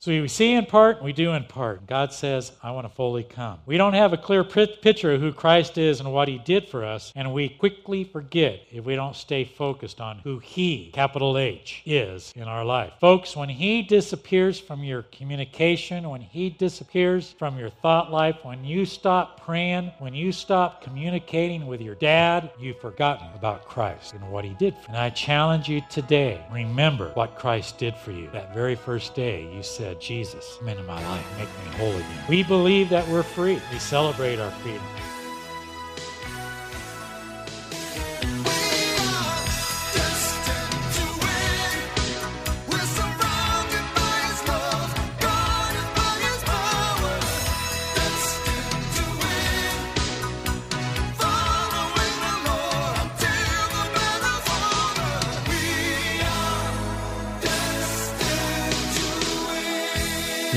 So we see in part we do in part. God says, I want to fully come. We don't have a clear picture of who Christ is and what he did for us, and we quickly forget if we don't stay focused on who he, capital H, is in our life. Folks, when he disappears from your communication, when he disappears from your thought life, when you stop praying, when you stop communicating with your dad, you've forgotten about Christ and what he did. For you. And I challenge you today, remember what Christ did for you. That very first day you said, said, Jesus, come into my life, make me whole again. We believe that we're free. We celebrate our freedom.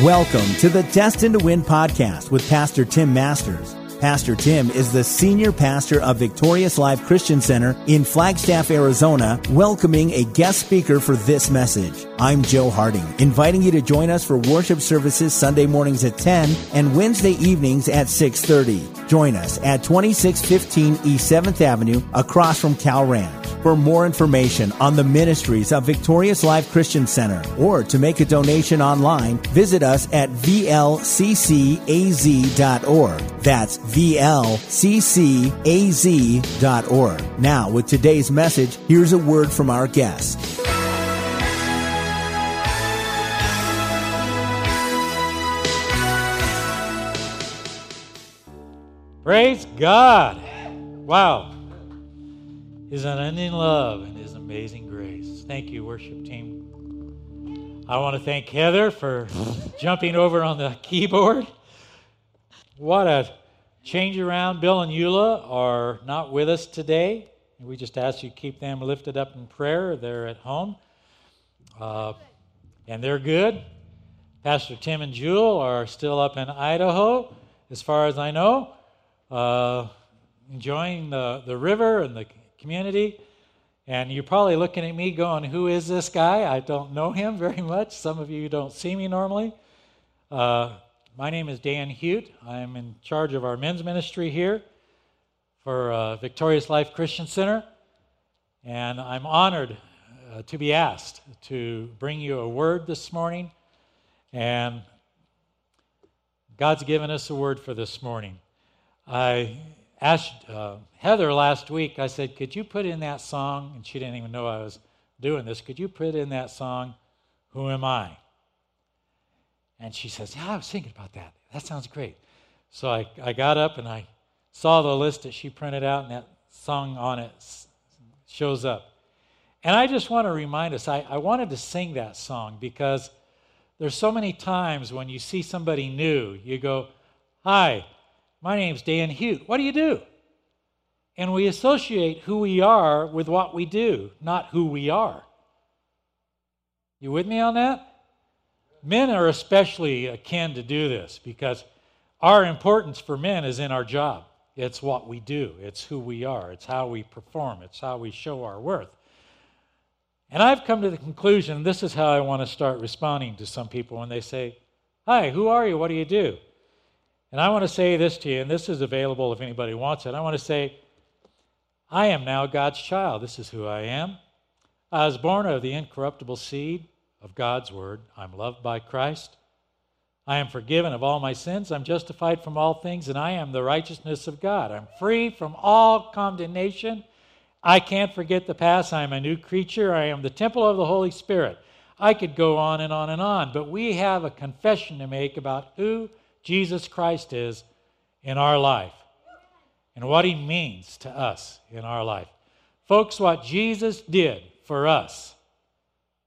Welcome to the Destined to Win podcast with Pastor Tim Masters. Pastor Tim is the senior pastor of Victorious Life Christian Center in Flagstaff, Arizona, welcoming a guest speaker for this message. I'm Joe Harding, inviting you to join us for worship services Sunday mornings at 10 and Wednesday evenings at 6:30. Join us at 2615 East 7th Avenue across from Cal Ranch. For more information on the ministries of Victorious Life Christian Center or to make a donation online, visit us at vlccaz.org. That's vlccaz.org. Now, with today's message, here's a word from our guest. Praise God. Wow. His unending love and His amazing grace. Thank you, worship team. I want to thank Heather for jumping over on the keyboard. What a change around. Bill and Eula are not with us today. We just ask you keep them lifted up in prayer. They're at home. Uh, and they're good. Pastor Tim and Jewel are still up in Idaho, as far as I know, uh, enjoying the, the river and the community. And you're probably looking at me going, Who is this guy? I don't know him very much. Some of you don't see me normally. Uh, my name is Dan Hute. I'm in charge of our men's ministry here for uh, Victorious Life Christian Center. And I'm honored uh, to be asked to bring you a word this morning. And God's given us a word for this morning. I asked uh, Heather last week, I said, Could you put in that song? And she didn't even know I was doing this. Could you put in that song, Who Am I? And she says, Yeah, I was thinking about that. That sounds great. So I, I got up and I saw the list that she printed out, and that song on it shows up. And I just want to remind us I, I wanted to sing that song because there's so many times when you see somebody new, you go, Hi, my name's Dan Hute. What do you do? And we associate who we are with what we do, not who we are. You with me on that? men are especially akin to do this because our importance for men is in our job. It's what we do, it's who we are, it's how we perform, it's how we show our worth. And I've come to the conclusion this is how I want to start responding to some people when they say, Hi, who are you? What do you do? And I want to say this to you, and this is available if anybody wants it. I want to say, I am now God's child. This is who I am. I was born of the incorruptible seed of God's word. I'm loved by Christ. I am forgiven of all my sins. I'm justified from all things, and I am the righteousness of God. I'm free from all condemnation. I can't forget the past. I am a new creature. I am the temple of the Holy Spirit. I could go on and on and on, but we have a confession to make about who Jesus Christ is in our life and what he means to us in our life. Folks, what Jesus did for us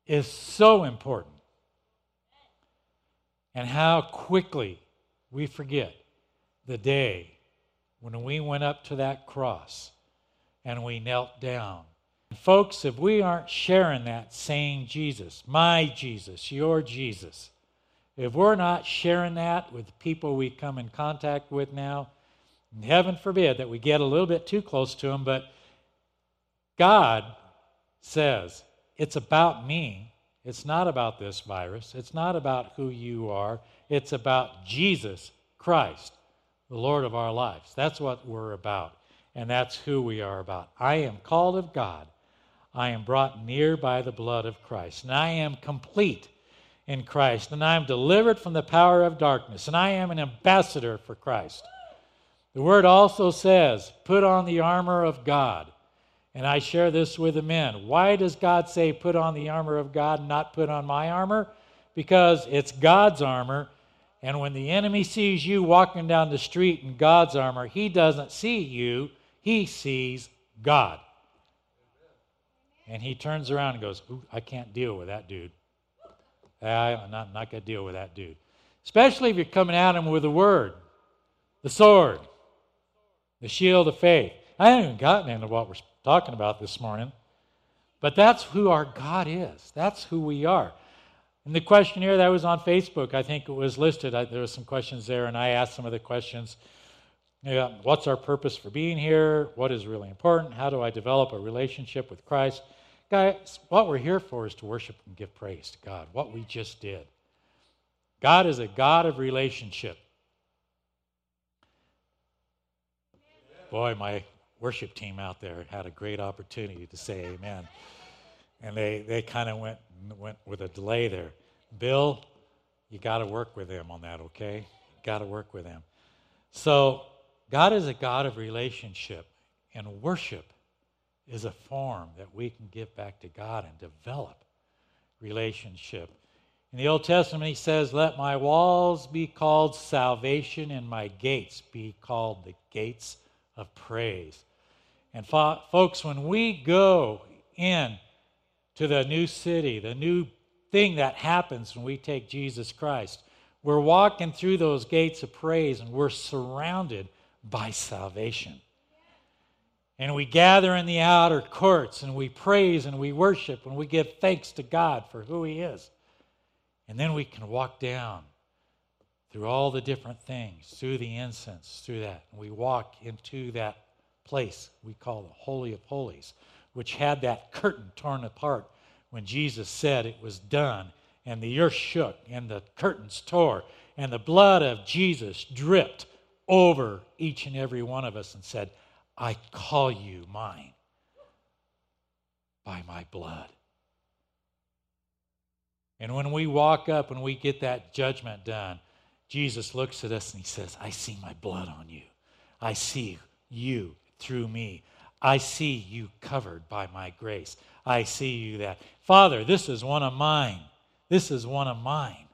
is so important. And how quickly we forget the day when we went up to that cross and we knelt down. Folks, if we aren't sharing that same Jesus, my Jesus, your Jesus, if we're not sharing that with people we come in contact with now, heaven forbid that we get a little bit too close to them, but God says, it's about me It's not about this virus. It's not about who you are. It's about Jesus Christ, the Lord of our lives. That's what we're about, and that's who we are about. I am called of God. I am brought near by the blood of Christ, and I am complete in Christ, and I am delivered from the power of darkness, and I am an ambassador for Christ. The word also says, put on the armor of God. And I share this with the men. Why does God say, put on the armor of God not put on my armor? Because it's God's armor. And when the enemy sees you walking down the street in God's armor, he doesn't see you, he sees God. And he turns around and goes, I can't deal with that dude. I'm not, not going to deal with that dude. Especially if you're coming at him with the word, the sword, the shield of faith. I haven't even gotten into what we're talking about this morning. But that's who our God is. That's who we are. In the questionnaire that was on Facebook, I think it was listed. I, there were some questions there, and I asked some of the questions. Yeah, what's our purpose for being here? What is really important? How do I develop a relationship with Christ? Guys, what we're here for is to worship and give praise to God, what we just did. God is a God of relationship. Boy, my worship team out there had a great opportunity to say amen. And they, they kind of went, went with a delay there. Bill, you got to work with them on that, okay? Got to work with them. So, God is a God of relationship, and worship is a form that we can give back to God and develop relationship. In the Old Testament, he says, Let my walls be called salvation and my gates be called the gates of praise. And fo- folks, when we go in to the new city, the new thing that happens when we take Jesus Christ, we're walking through those gates of praise and we're surrounded by salvation. And we gather in the outer courts and we praise and we worship and we give thanks to God for who He is. And then we can walk down through all the different things, through the incense, through that. And we walk into that place we call the Holy of Holies, which had that curtain torn apart when Jesus said it was done, and the earth shook, and the curtains tore, and the blood of Jesus dripped over each and every one of us and said, I call you mine by my blood. And when we walk up and we get that judgment done, Jesus looks at us and he says, I see my blood on you. I see you through me. I see you covered by my grace. I see you that. Father, this is one of mine. This is one of mine.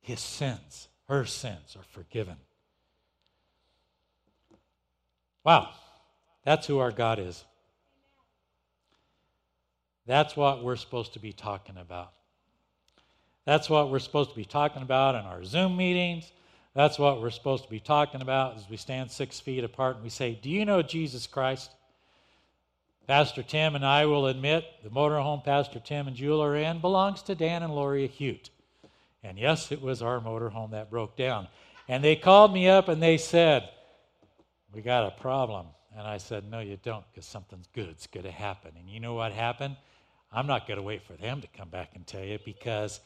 His sins, her sins are forgiven. Wow, that's who our God is. That's what we're supposed to be talking about. That's what we're supposed to be talking about in our Zoom meetings. That's what we're supposed to be talking about as we stand six feet apart and we say, Do you know Jesus Christ? Pastor Tim and I will admit the motorhome Pastor Tim and Jewel are in belongs to Dan and Lori Hute. And yes, it was our motorhome that broke down. And they called me up and they said, We got a problem. And I said, No, you don't, because something's good's going to happen. And you know what happened? I'm not going to wait for them to come back and tell you because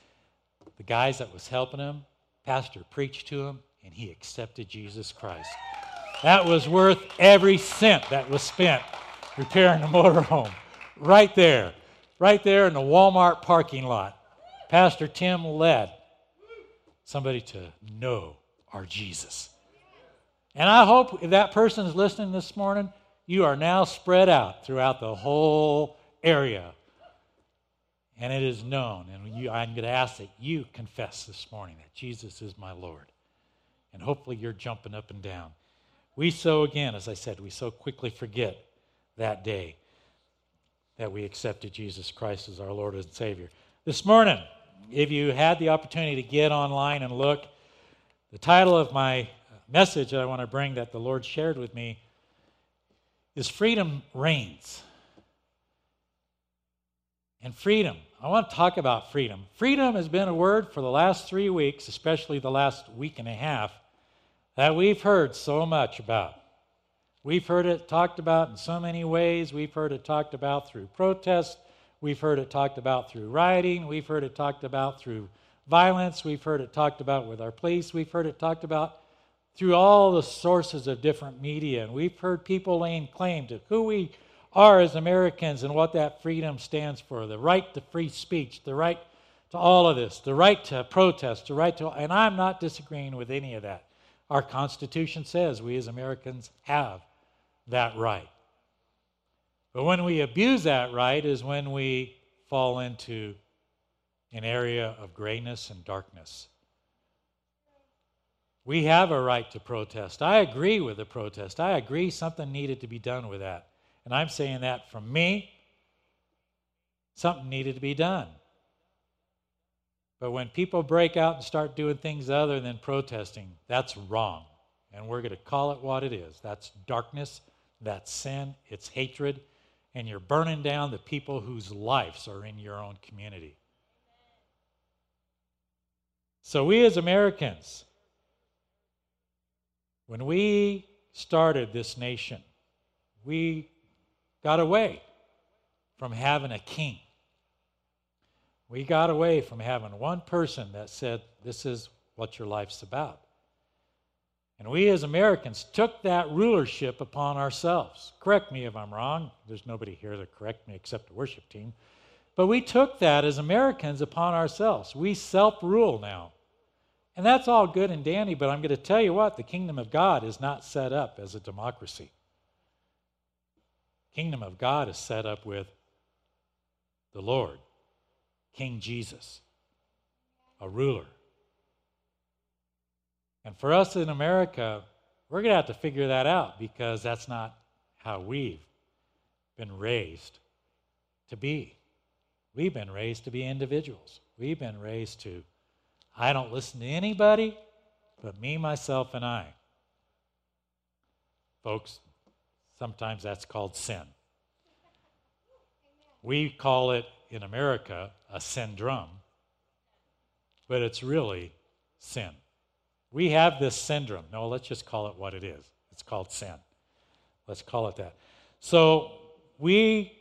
the guys that was helping them pastor preached to him, and he accepted Jesus Christ. That was worth every cent that was spent repairing the motorhome. Right there, right there in the Walmart parking lot. Pastor Tim led somebody to know our Jesus. And I hope if that person is listening this morning, you are now spread out throughout the whole area and it is known. And you, I'm going to ask that you confess this morning that Jesus is my Lord. And hopefully you're jumping up and down. We so, again, as I said, we so quickly forget that day that we accepted Jesus Christ as our Lord and Savior. This morning, if you had the opportunity to get online and look, the title of my message that I want to bring that the Lord shared with me is Freedom Reigns. And freedom I want to talk about freedom. Freedom has been a word for the last three weeks, especially the last week and a half, that we've heard so much about. We've heard it talked about in so many ways. We've heard it talked about through protest. We've heard it talked about through rioting. We've heard it talked about through violence. We've heard it talked about with our police. We've heard it talked about through all the sources of different media. And we've heard people laying claim to who we are as Americans and what that freedom stands for the right to free speech, the right to all of this, the right to protest, the right to, and I'm not disagreeing with any of that. Our Constitution says we as Americans have that right. But when we abuse that right is when we fall into an area of grayness and darkness. We have a right to protest. I agree with the protest. I agree something needed to be done with that. And I'm saying that from me. Something needed to be done. But when people break out and start doing things other than protesting, that's wrong. And we're going to call it what it is. That's darkness, that's sin, it's hatred, and you're burning down the people whose lives are in your own community. So, we as Americans, when we started this nation, we got away from having a king. We got away from having one person that said, This is what your life's about. And we as Americans took that rulership upon ourselves. Correct me if I'm wrong. There's nobody here to correct me except the worship team. But we took that as Americans upon ourselves. We self rule now. And that's all good and dandy, but I'm going to tell you what the kingdom of God is not set up as a democracy. Kingdom of God is set up with the Lord, King Jesus, a ruler. And for us in America, we're going to have to figure that out because that's not how we've been raised to be. We've been raised to be individuals. We've been raised to I don't listen to anybody but me, myself, and I. Folks, sometimes that's called sin. We call it in America a syndrome, but it's really sin. We have this syndrome. No, let's just call it what it is. It's called sin. Let's call it that. So we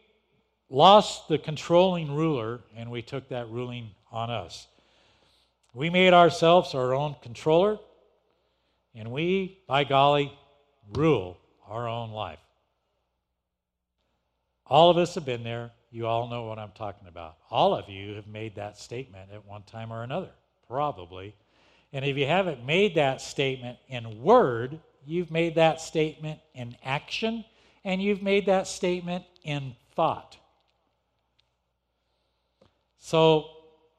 lost the controlling ruler and we took that ruling on us. We made ourselves our own controller, and we, by golly, rule our own life. All of us have been there. You all know what I'm talking about. All of you have made that statement at one time or another, probably. And if you haven't made that statement in word, you've made that statement in action, and you've made that statement in thought. So,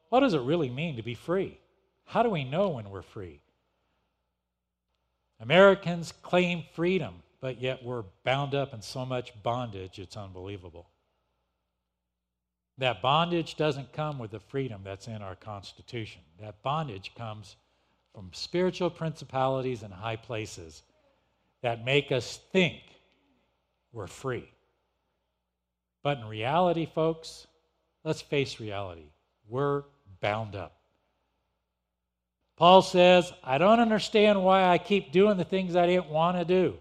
what does it really mean to be free? How do we know when we're free? Americans claim freedom, but yet we're bound up in so much bondage, it's unbelievable. That bondage doesn't come with the freedom that's in our Constitution. That bondage comes from spiritual principalities and high places that make us think we're free. But in reality, folks, let's face reality. We're bound up. Paul says, I don't understand why I keep doing the things I didn't want to do.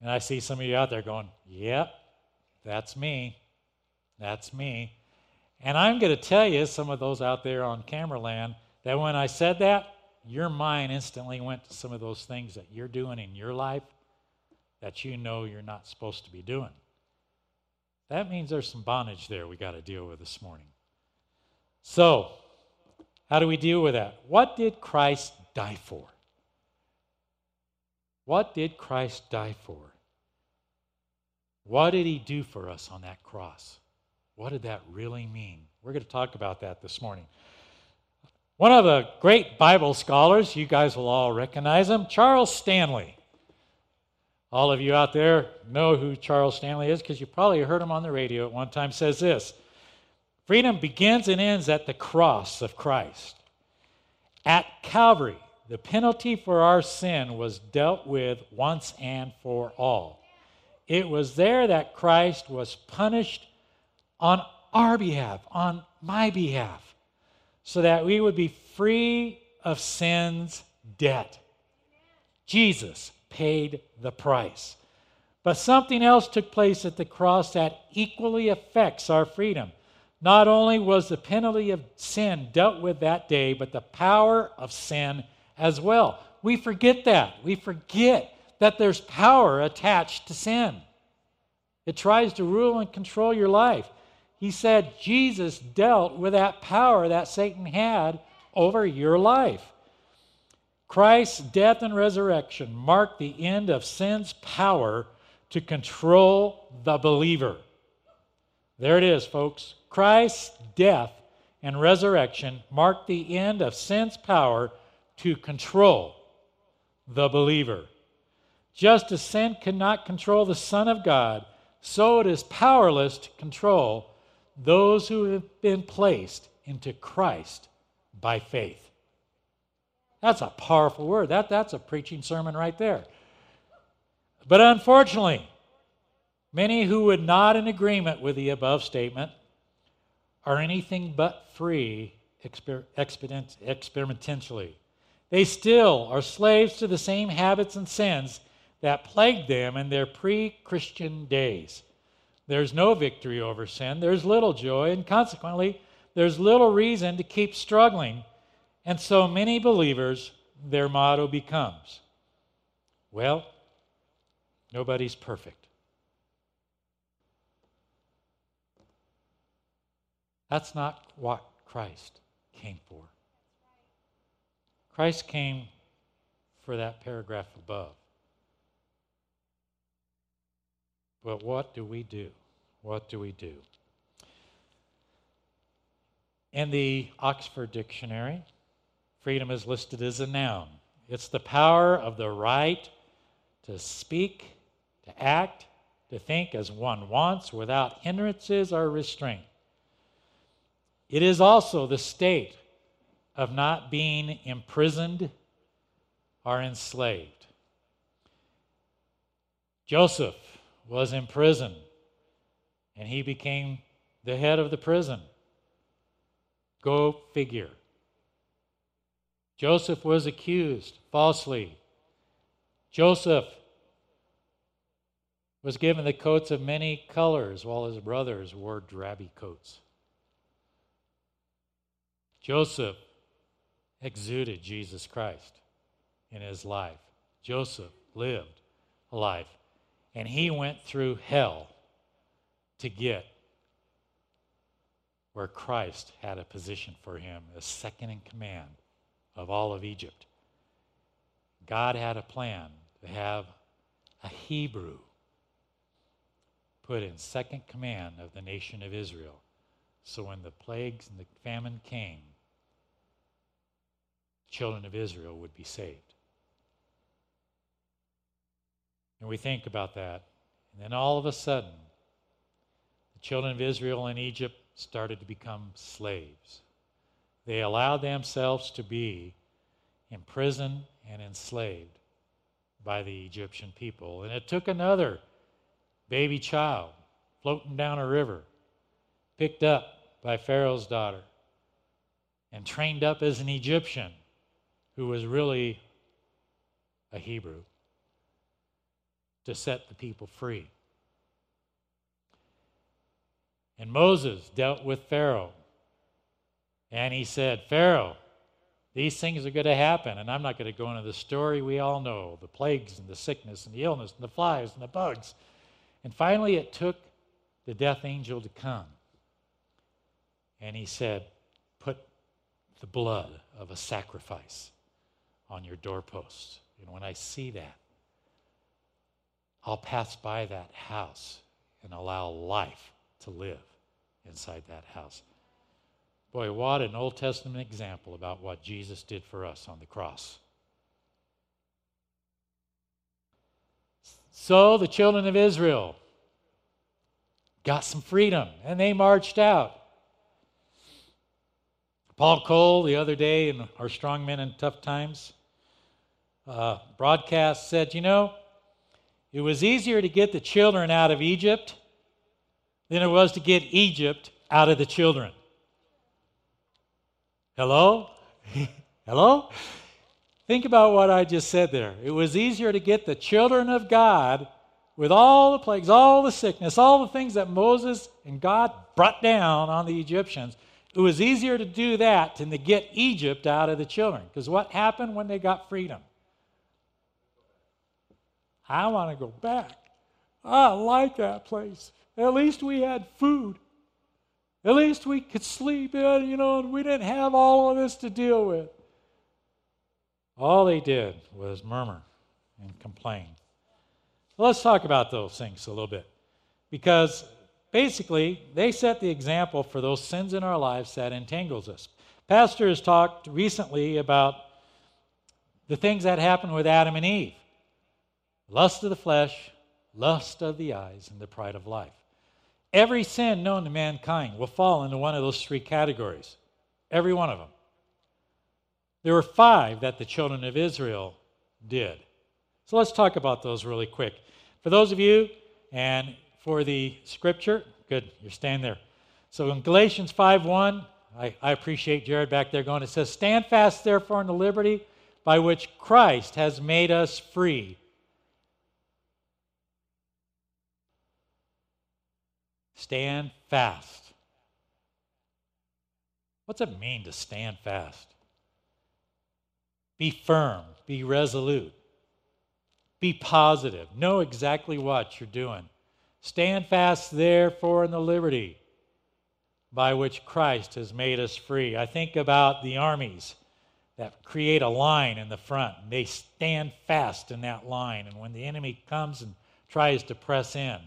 And I see some of you out there going, Yep, that's me. That's me. And I'm going to tell you, some of those out there on camera land, that when I said that, your mind instantly went to some of those things that you're doing in your life that you know you're not supposed to be doing. That means there's some bondage there we got to deal with this morning. So, how do we deal with that? What did Christ die for? What did Christ die for? What did he do for us on that cross? What did that really mean? We're going to talk about that this morning. One of the great Bible scholars, you guys will all recognize him, Charles Stanley. All of you out there know who Charles Stanley is because you probably heard him on the radio at one time, says this Freedom begins and ends at the cross of Christ. At Calvary, the penalty for our sin was dealt with once and for all. It was there that Christ was punished on our behalf, on my behalf, so that we would be free of sin's debt. Jesus paid the price. But something else took place at the cross that equally affects our freedom. Not only was the penalty of sin dealt with that day, but the power of sin as well. We forget that. We forget that there's power attached to sin. It tries to rule and control your life. He said Jesus dealt with that power that Satan had over your life. Christ's death and resurrection marked the end of sin's power to control the believer. There it is, folks. Christ's death and resurrection marked the end of sin's power to control the believer. Just as sin cannot control the Son of God, so it is powerless to control those who have been placed into Christ by faith. That's a powerful word. That, that's a preaching sermon right there. But unfortunately, many who would not in agreement with the above statement are anything but free exper- experimentally. They still are slaves to the same habits and sins that plagued them in their pre Christian days. There's no victory over sin, there's little joy, and consequently, there's little reason to keep struggling. And so many believers, their motto becomes well, nobody's perfect. That's not what Christ came for. Christ came for that paragraph above. But what do we do? What do we do? In the Oxford Dictionary, freedom is listed as a noun. It's the power of the right to speak, to act, to think as one wants without hindrances or restraint. It is also the state of not being imprisoned or enslaved. Joseph was in prison and he became the head of the prison. Go figure. Joseph was accused falsely. Joseph was given the coats of many colors while his brothers wore drabby coats. Joseph exuded Jesus Christ in his life. Joseph lived a life, and he went through hell to get where Christ had a position for him as second in command of all of Egypt. God had a plan to have a Hebrew put in second command of the nation of Israel. So when the plagues and the famine came, the children of Israel would be saved. And we think about that. And then all of a sudden, the children of Israel in Egypt started to become slaves. They allowed themselves to be imprisoned and enslaved by the Egyptian people. And it took another baby child floating down a river, picked up by Pharaoh's daughter, and trained up as an Egyptian who was really a Hebrew, to set the people free. And Moses dealt with Pharaoh. And he said, Pharaoh, these things are going to happen. And I'm not going to go into the story we all know the plagues and the sickness and the illness and the flies and the bugs. And finally, it took the death angel to come. And he said, Put the blood of a sacrifice on your doorpost. And when I see that, I'll pass by that house and allow life to live inside that house. Boy, what an Old Testament example about what Jesus did for us on the cross. So the children of Israel got some freedom and they marched out. Paul Cole, the other day in our Strong Men in Tough Times, uh, broadcast said, you know, it was easier to get the children out of Egypt than it was to get Egypt out of the children. Hello? Hello? Think about what I just said there. It was easier to get the children of God with all the plagues, all the sickness, all the things that Moses and God brought down on the Egyptians, it was easier to do that than to get Egypt out of the children. Because what happened when they got freedom? I want to go back. I like that place. At least we had food. At least we could sleep in, you know, and we didn't have all of this to deal with. All they did was murmur and complain. Let's talk about those things a little bit. Because basically, they set the example for those sins in our lives that entangles us. Pastor has talked recently about the things that happened with Adam and Eve lust of the flesh, lust of the eyes, and the pride of life. Every sin known to mankind will fall into one of those three categories. Every one of them. There were five that the children of Israel did. So let's talk about those really quick. For those of you, and for the scripture, good, you're staying there. So in Galatians 5 1, I, I appreciate Jared back there going, it says, Stand fast, therefore, in the liberty by which Christ has made us free Stand fast. What's it mean to stand fast? Be firm, be resolute, be positive, know exactly what you're doing. Stand fast, therefore, in the liberty by which Christ has made us free. I think about the armies that create a line in the front. They stand fast in that line. And when the enemy comes and tries to press in,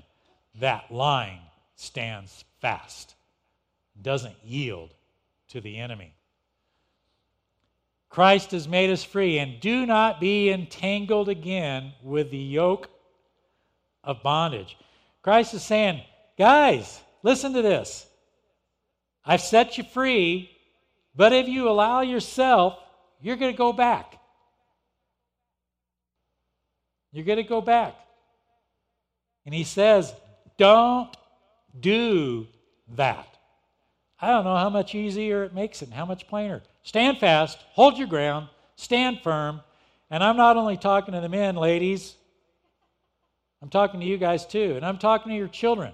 that line stands fast, doesn't yield to the enemy. Christ has made us free, and do not be entangled again with the yoke of bondage. Christ is saying, guys, listen to this. I've set you free, but if you allow yourself, you're going to go back. You're going to go back. And he says, don't do that. I don't know how much easier it makes it and how much plainer. Stand fast, hold your ground, stand firm. And I'm not only talking to the men, ladies, I'm talking to you guys too, and I'm talking to your children.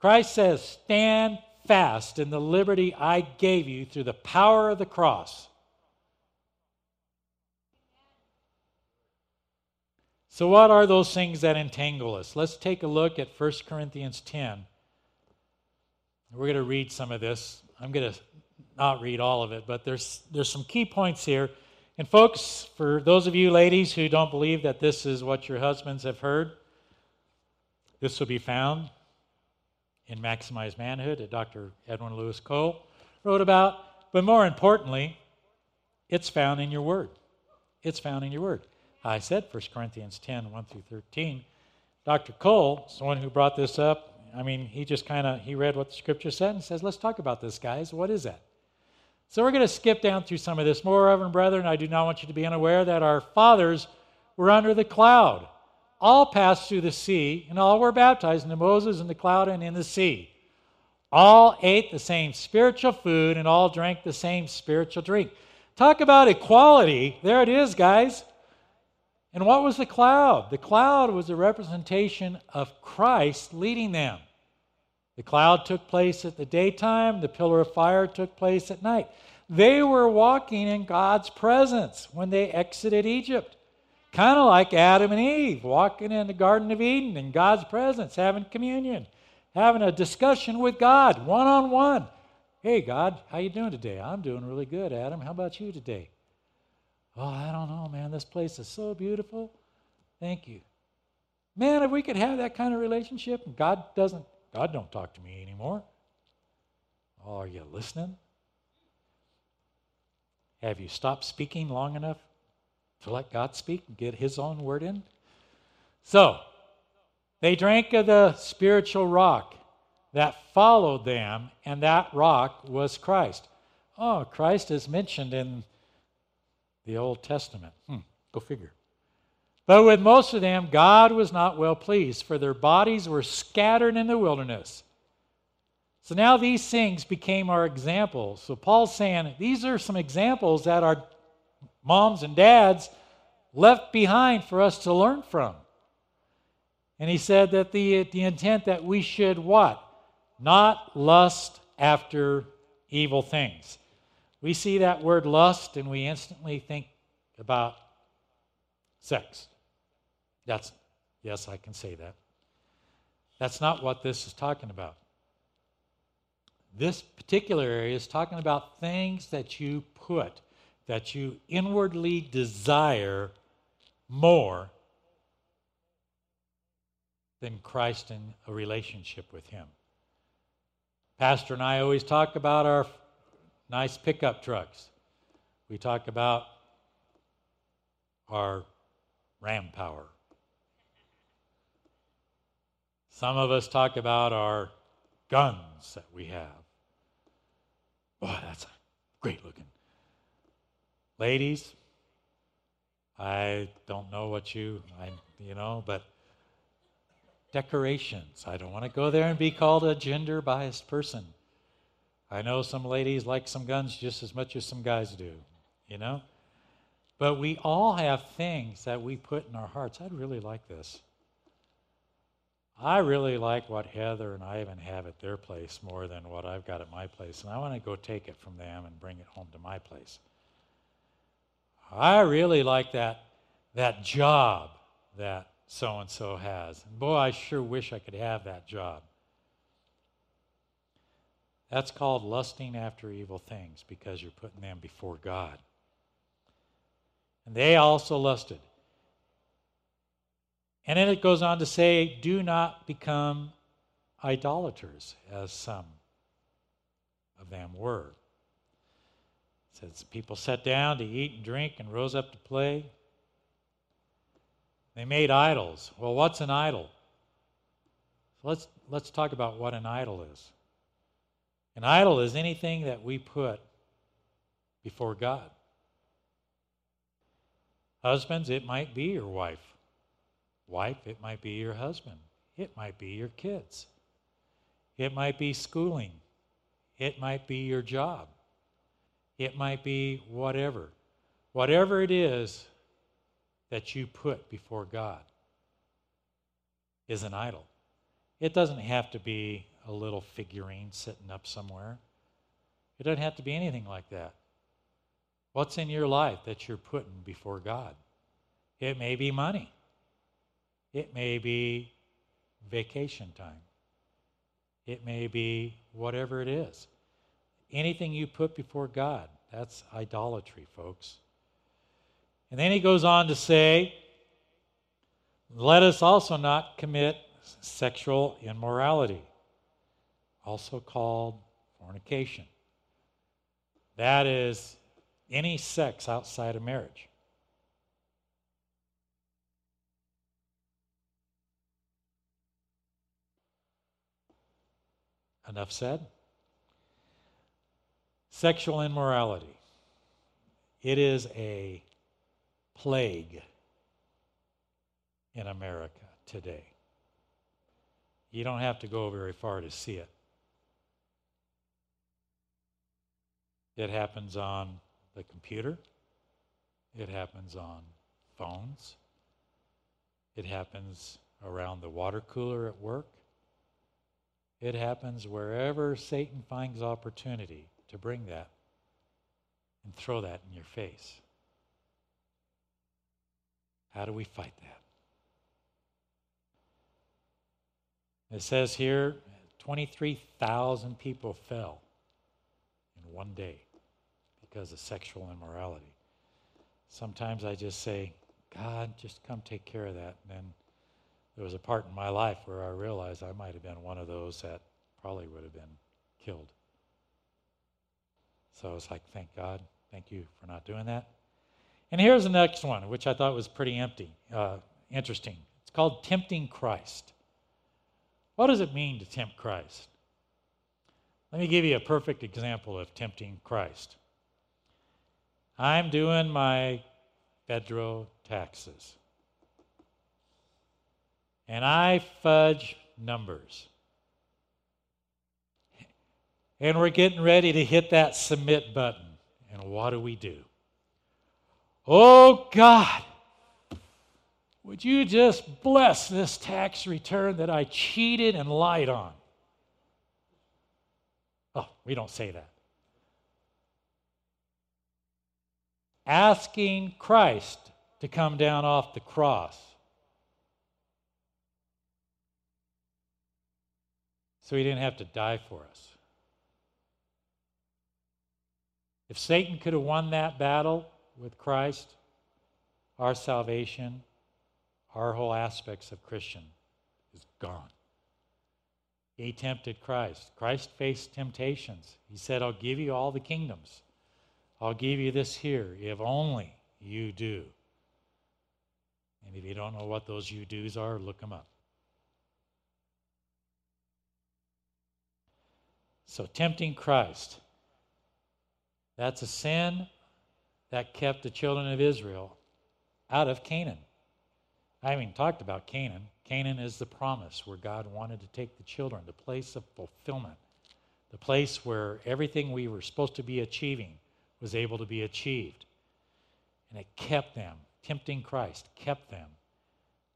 Christ says, Stand fast in the liberty I gave you through the power of the cross. So, what are those things that entangle us? Let's take a look at 1 Corinthians 10. We're going to read some of this. I'm going to not read all of it, but there's, there's some key points here. And, folks, for those of you ladies who don't believe that this is what your husbands have heard, this will be found in Maximize Manhood that Dr. Edwin Louis Cole wrote about. But more importantly, it's found in your word. It's found in your word. I said 1 Corinthians 10 1 through 13. Dr. Cole is the one who brought this up. I mean, he just kind of he read what the scripture said and says, "Let's talk about this, guys. What is that?" So we're going to skip down through some of this. More, Reverend brethren, I do not want you to be unaware that our fathers were under the cloud. All passed through the sea, and all were baptized into Moses in the cloud and in the sea. All ate the same spiritual food, and all drank the same spiritual drink. Talk about equality. There it is, guys. And what was the cloud? The cloud was a representation of Christ leading them. The cloud took place at the daytime, the pillar of fire took place at night. They were walking in God's presence when they exited Egypt. Kind of like Adam and Eve walking in the Garden of Eden in God's presence, having communion, having a discussion with God one on one. Hey God, how you doing today? I'm doing really good, Adam. How about you today? Oh, I don't know, man. This place is so beautiful. Thank you. Man, if we could have that kind of relationship, God doesn't, God don't talk to me anymore. Oh, are you listening? Have you stopped speaking long enough to let God speak and get His own word in? So, they drank of the spiritual rock that followed them, and that rock was Christ. Oh, Christ is mentioned in the Old Testament. Hmm, go figure. But with most of them, God was not well pleased, for their bodies were scattered in the wilderness. So now these things became our examples. So Paul's saying these are some examples that our moms and dads left behind for us to learn from. And he said that the, the intent that we should what? Not lust after evil things. We see that word lust and we instantly think about sex. That's, yes, I can say that. That's not what this is talking about. This particular area is talking about things that you put, that you inwardly desire more than Christ in a relationship with Him. Pastor and I always talk about our nice pickup trucks. We talk about our ram power. Some of us talk about our guns that we have. Boy, that's a great looking. Ladies, I don't know what you, I, you know, but decorations. I don't want to go there and be called a gender biased person. I know some ladies like some guns just as much as some guys do, you know? But we all have things that we put in our hearts. I'd really like this. I really like what Heather and Ivan have at their place more than what I've got at my place, and I want to go take it from them and bring it home to my place. I really like that, that job that so and so has. Boy, I sure wish I could have that job. That's called lusting after evil things because you're putting them before God. And they also lusted. And then it goes on to say, do not become idolaters, as some of them were. It says people sat down to eat and drink and rose up to play. They made idols. Well, what's an idol? Let's, let's talk about what an idol is. An idol is anything that we put before God. Husbands, it might be your wife. Wife, it might be your husband. It might be your kids. It might be schooling. It might be your job. It might be whatever. Whatever it is that you put before God is an idol. It doesn't have to be a little figurine sitting up somewhere. It doesn't have to be anything like that. What's in your life that you're putting before God? It may be money. It may be vacation time. It may be whatever it is. Anything you put before God, that's idolatry, folks. And then he goes on to say, let us also not commit sexual immorality also called fornication. That is any sex outside of marriage. Enough said. Sexual immorality. It is a plague in America today. You don't have to go very far to see it. It happens on the computer. It happens on phones. It happens around the water cooler at work. It happens wherever Satan finds opportunity to bring that and throw that in your face. How do we fight that? It says here 23,000 people fell one day because of sexual immorality. Sometimes I just say, God, just come take care of that. And then there was a part in my life where I realized I might have been one of those that probably would have been killed. So I was like, thank God. Thank you for not doing that. And here's the next one, which I thought was pretty empty, uh, interesting. It's called tempting Christ. What does it mean to tempt Christ? Let me give you a perfect example of tempting Christ. I'm doing my federal taxes. And I fudge numbers. And we're getting ready to hit that submit button. And what do we do? Oh God, Would you just bless this tax return that I cheated and lied on? Oh, we don't say that. Asking Christ to come down off the cross. So he didn't have to die for us. If Satan could have won that battle with Christ, our salvation, our whole aspects of Christian is gone. He tempted Christ. Christ faced temptations. He said, I'll give you all the kingdoms. I'll give you this here if only you do. And if you don't know what those you do's are, look them up. So, tempting Christ. That's a sin that kept the children of Israel out of Canaan. I haven't even talked about Canaan. Canaan is the promise where God wanted to take the children, the place of fulfillment, the place where everything we were supposed to be achieving was able to be achieved. And it kept them, tempting Christ, kept them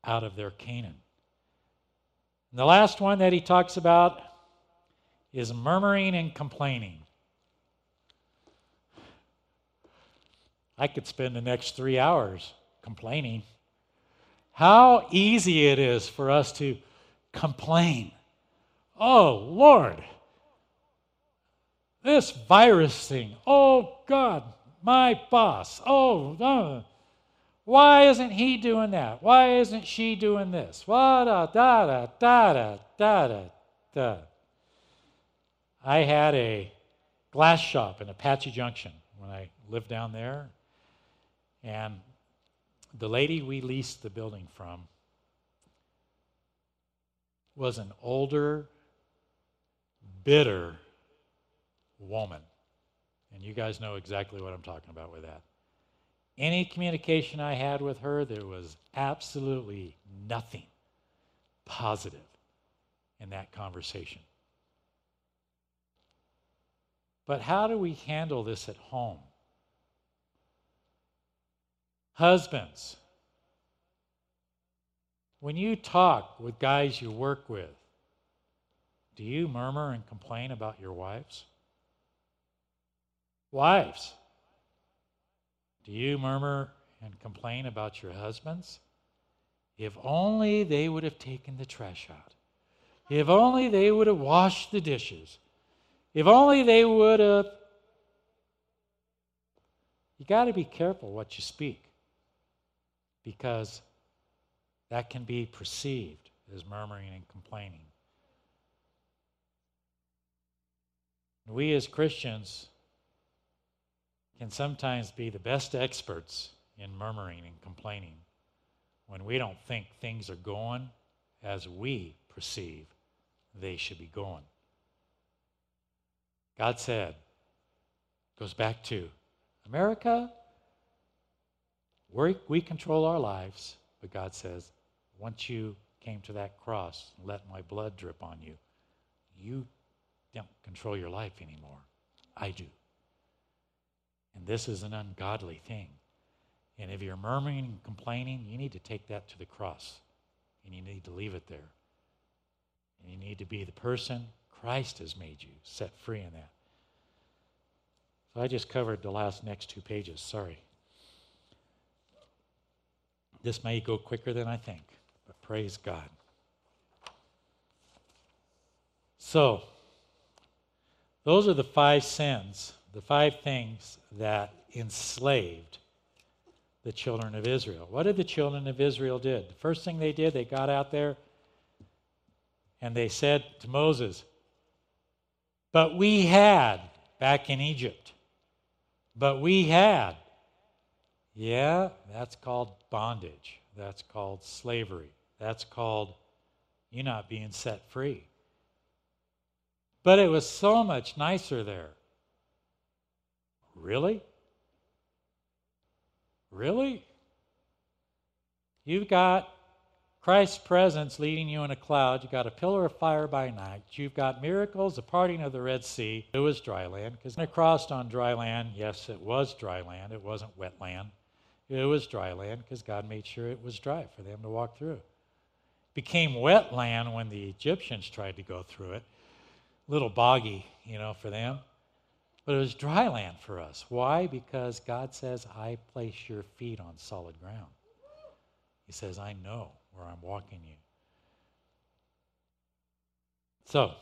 out of their Canaan. And the last one that he talks about is murmuring and complaining. I could spend the next three hours complaining. How easy it is for us to complain. Oh, Lord, this virus thing. Oh, God, my boss. Oh, uh, why isn't he doing that? Why isn't she doing this? Da da da da da da da. I had a glass shop in Apache Junction when I lived down there. And the lady we leased the building from was an older, bitter woman. And you guys know exactly what I'm talking about with that. Any communication I had with her, there was absolutely nothing positive in that conversation. But how do we handle this at home? Husbands, when you talk with guys you work with, do you murmur and complain about your wives? Wives, do you murmur and complain about your husbands? If only they would have taken the trash out. If only they would have washed the dishes. If only they would have. You got to be careful what you speak because that can be perceived as murmuring and complaining. We as Christians can sometimes be the best experts in murmuring and complaining when we don't think things are going as we perceive they should be going. God said, goes back to America, we we control our lives, but God says, once you came to that cross and let my blood drip on you, you don't control your life anymore. I do. And this is an ungodly thing. And if you're murmuring and complaining, you need to take that to the cross. And you need to leave it there. And you need to be the person Christ has made you set free in that. So I just covered the last next two pages. Sorry. This may go quicker than I think, but praise God. So, those are the five sins, the five things that enslaved the children of Israel. What did the children of Israel did? The first thing they did, they got out there and they said to Moses, "But we had back in Egypt. But we had yeah, that's called bondage. That's called slavery. That's called you not being set free. But it was so much nicer there. Really? Really? You've got Christ's presence leading you in a cloud. You've got a pillar of fire by night. You've got miracles, the parting of the Red Sea. It was dry land because when it crossed on dry land, yes, it was dry land. It wasn't wet land. It was dry land because God made sure it was dry for them to walk through. Became wet land when the Egyptians tried to go through it. A little boggy, you know, for them. But it was dry land for us. Why? Because God says, I place your feet on solid ground. He says, I know where I'm walking you. So,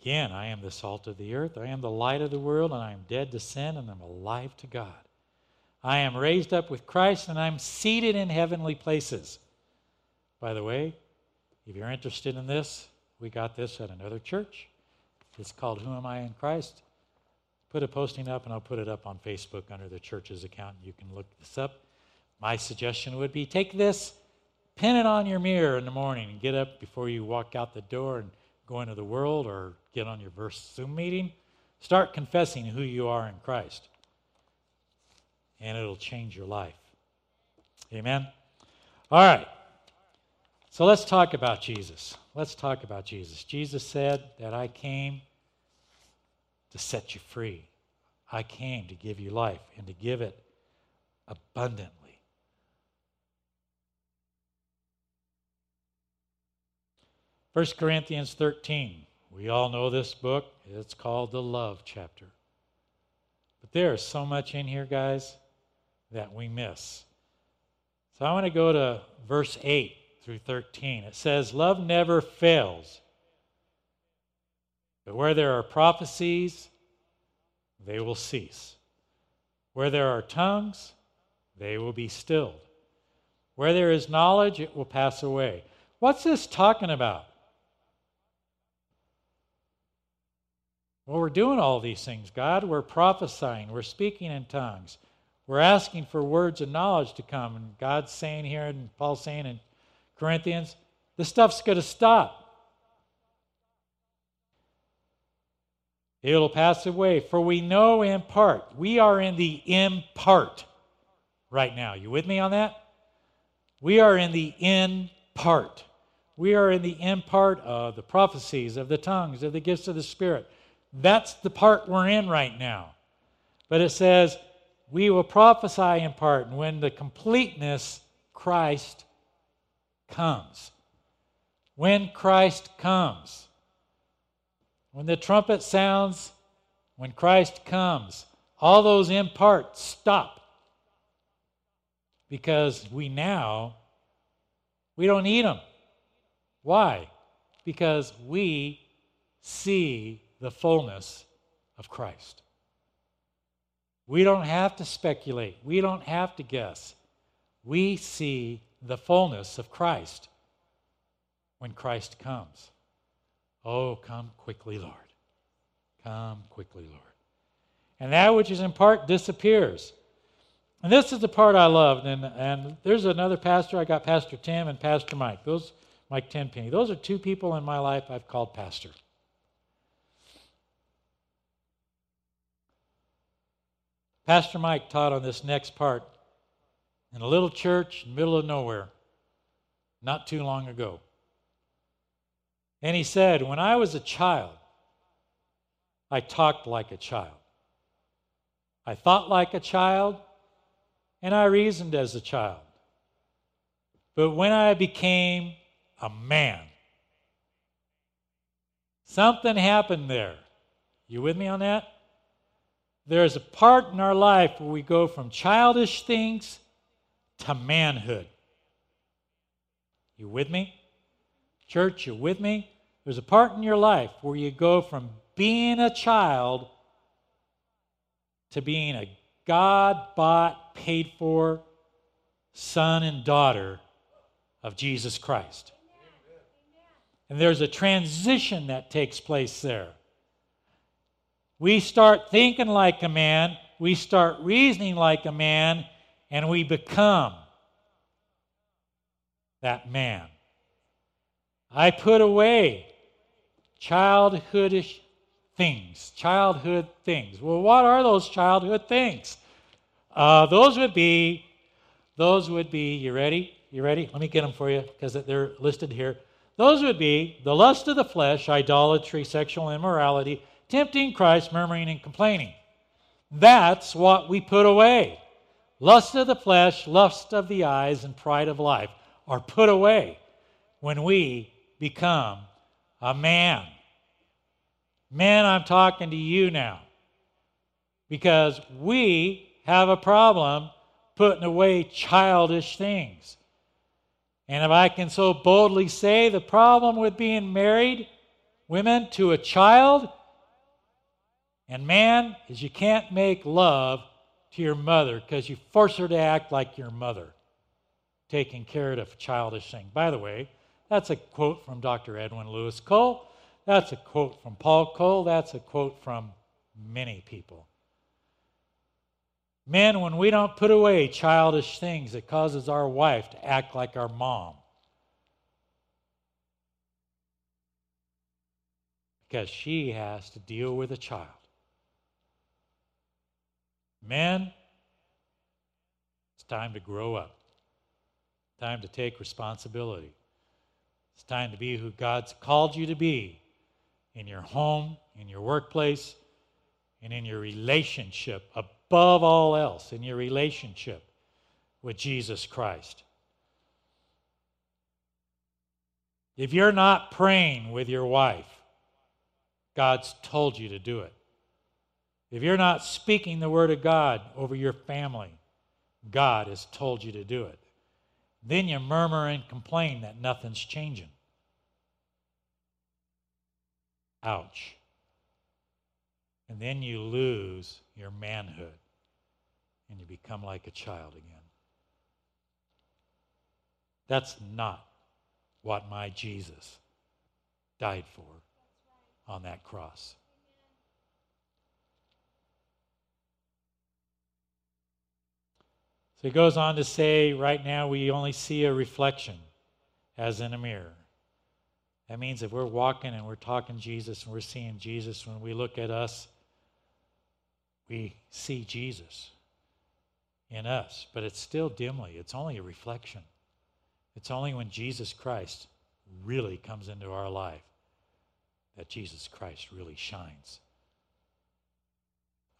again, I am the salt of the earth. I am the light of the world, and I am dead to sin, and I'm alive to God. I am raised up with Christ, and I'm seated in heavenly places. By the way, if you're interested in this, we got this at another church. It's called Who Am I in Christ? Put a posting up, and I'll put it up on Facebook under the church's account. You can look this up. My suggestion would be take this, pin it on your mirror in the morning, and get up before you walk out the door and go into the world or get on your verse Zoom meeting. Start confessing who you are in Christ, and it'll change your life. Amen? All right. So let's talk about Jesus. Let's talk about Jesus. Jesus said that I came to set you free. I came to give you life and to give it abundantly. 1 Corinthians 13. We all know this book. It's called the love chapter. But there's so much in here, guys, that we miss. So I want to go to verse 8 through 13. It says, Love never fails. But where there are prophecies, they will cease. Where there are tongues, they will be stilled. Where there is knowledge, it will pass away. What's this talking about? Well, we're doing all these things, God. We're prophesying, we're speaking in tongues, we're asking for words of knowledge to come. And God's saying here, and Paul's saying in Corinthians, this stuff's going to stop. It'll pass away, for we know in part. We are in the in part right now. You with me on that? We are in the in part. We are in the in part of the prophecies, of the tongues, of the gifts of the Spirit. That's the part we're in right now. But it says, we will prophesy in part, and when the completeness, Christ comes. When Christ comes. When the trumpet sounds, when Christ comes, all those in part stop. Because we now, we don't need them. Why? Because we see the fullness of Christ. We don't have to speculate, we don't have to guess. We see the fullness of Christ when Christ comes. Oh, come quickly, Lord. Come quickly, Lord. And that which is in part disappears. And this is the part I loved. And, and there's another pastor. I got Pastor Tim and Pastor Mike. Those, Mike Tenpenny. Those are two people in my life I've called pastor. Pastor Mike taught on this next part in a little church in the middle of nowhere not too long ago. And he said, When I was a child, I talked like a child. I thought like a child, and I reasoned as a child. But when I became a man, something happened there. You with me on that? There's a part in our life where we go from childish things to manhood. You with me? Church, you with me? There's a part in your life where you go from being a child to being a God bought, paid for son and daughter of Jesus Christ. And there's a transition that takes place there. We start thinking like a man, we start reasoning like a man, and we become that man. I put away childhoodish things. Childhood things. Well, what are those childhood things? Uh, those would be, those would be, you ready? You ready? Let me get them for you because they're listed here. Those would be the lust of the flesh, idolatry, sexual immorality, tempting Christ, murmuring and complaining. That's what we put away. Lust of the flesh, lust of the eyes, and pride of life are put away when we become a man. Man, I'm talking to you now because we have a problem putting away childish things. And if I can so boldly say, the problem with being married, women, to a child and man is you can't make love to your mother because you force her to act like your mother, taking care of childish thing. By the way, that's a quote from Dr. Edwin Louis Cole. That's a quote from Paul Cole. That's a quote from many people. Men, when we don't put away childish things, it causes our wife to act like our mom. Because she has to deal with a child. Men, it's time to grow up. Time to take responsibility. It's time to be who God's called you to be in your home, in your workplace, and in your relationship, above all else, in your relationship with Jesus Christ. If you're not praying with your wife, God's told you to do it. If you're not speaking the word of God over your family, God has told you to do it. Then you murmur and complain that nothing's changing. Ouch. And then you lose your manhood and you become like a child again. That's not what my Jesus died for on that cross. So he goes on to say, right now we only see a reflection as in a mirror. That means if we're walking and we're talking Jesus and we're seeing Jesus, when we look at us, we see Jesus in us, but it's still dimly. It's only a reflection. It's only when Jesus Christ really comes into our life that Jesus Christ really shines.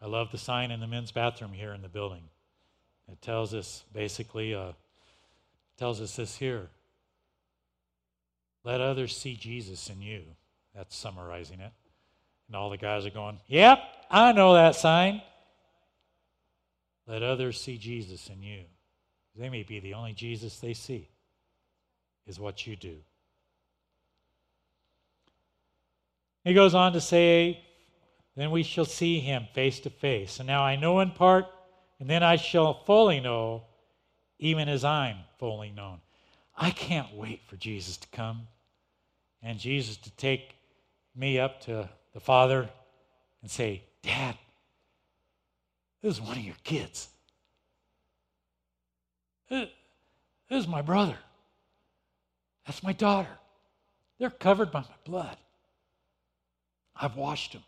I love the sign in the men's bathroom here in the building. It tells us basically, uh, tells us this here. Let others see Jesus in you. That's summarizing it. And all the guys are going, Yep, I know that sign. Let others see Jesus in you. They may be the only Jesus they see, is what you do. He goes on to say, Then we shall see him face to face. And now I know in part and then I shall fully know, even as I'm fully known. I can't wait for Jesus to come and Jesus to take me up to the Father and say, Dad, this is one of your kids. This is my brother. That's my daughter. They're covered by my blood. I've washed them.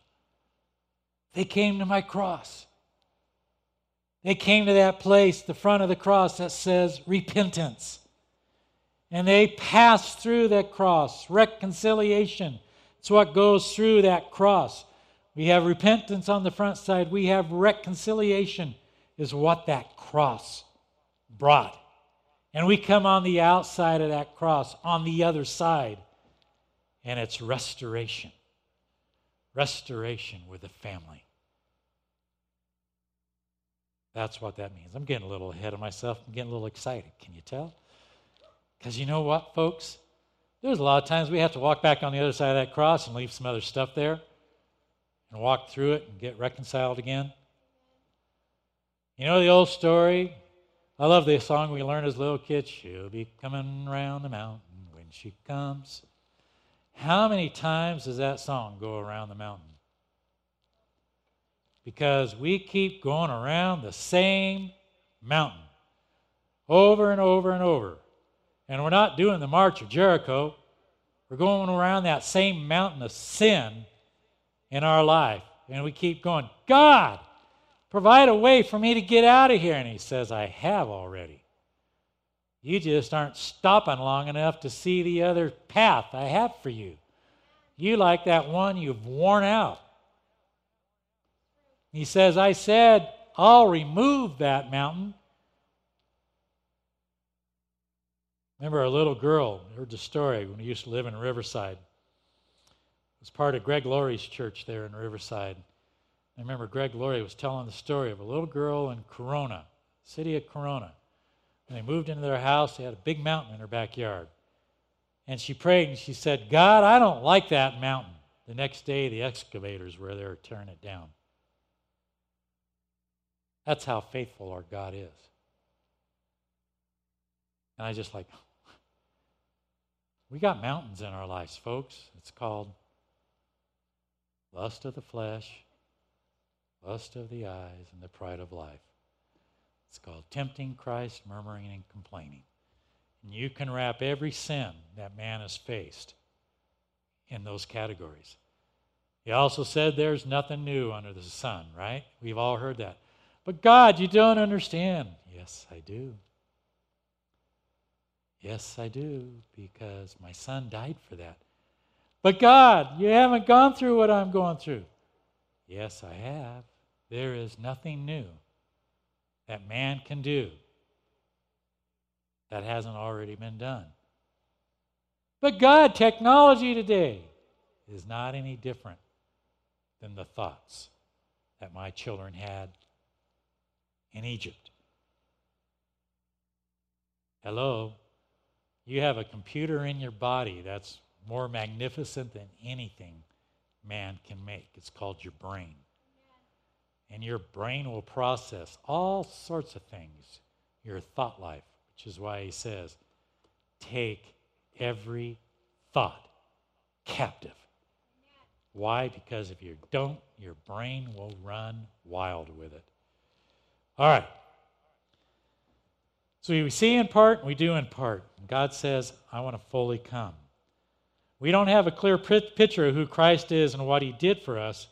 They came to my cross. They came to that place, the front of the cross that says repentance. And they passed through that cross. Reconciliation. It's what goes through that cross. We have repentance on the front side. We have reconciliation, is what that cross brought. And we come on the outside of that cross, on the other side, and it's restoration. Restoration with the family. That's what that means. I'm getting a little ahead of myself. I'm getting a little excited. Can you tell? Because you know what, folks? There's a lot of times we have to walk back on the other side of that cross and leave some other stuff there and walk through it and get reconciled again. You know the old story? I love the song we learned as little kids. She'll be coming around the mountain when she comes. How many times does that song go around the mountain? Because we keep going around the same mountain over and over and over. And we're not doing the March of Jericho. We're going around that same mountain of sin in our life. And we keep going, God, provide a way for me to get out of here. And He says, I have already. You just aren't stopping long enough to see the other path I have for you. You like that one you've worn out. He says, I said, I'll remove that mountain. Remember a little girl, heard the story when we used to live in Riverside. It was part of Greg Laurie's church there in Riverside. I remember Greg Laurie was telling the story of a little girl in Corona, city of Corona. When they moved into their house, they had a big mountain in her backyard. And she prayed and she said, God, I don't like that mountain. The next day, the excavators were there tearing it down. That's how faithful our God is. And I just like, we got mountains in our lives, folks. It's called lust of the flesh, lust of the eyes, and the pride of life. It's called tempting Christ, murmuring, and complaining. And you can wrap every sin that man has faced in those categories. He also said there's nothing new under the sun, right? We've all heard that. But God, you don't understand. Yes, I do. Yes, I do, because my son died for that. But God, you haven't gone through what I'm going through. Yes, I have. There is nothing new that man can do that hasn't already been done. But God, technology today is not any different than the thoughts that my children had in Egypt. Hello? You have a computer in your body that's more magnificent than anything man can make. It's called your brain. And your brain will process all sorts of things, your thought life, which is why he says, take every thought captive. Why? Because if you don't, your brain will run wild with it. All right. So we see in part, and we do in part. God says, I want to fully come. We don't have a clear picture of who Christ is and what he did for us,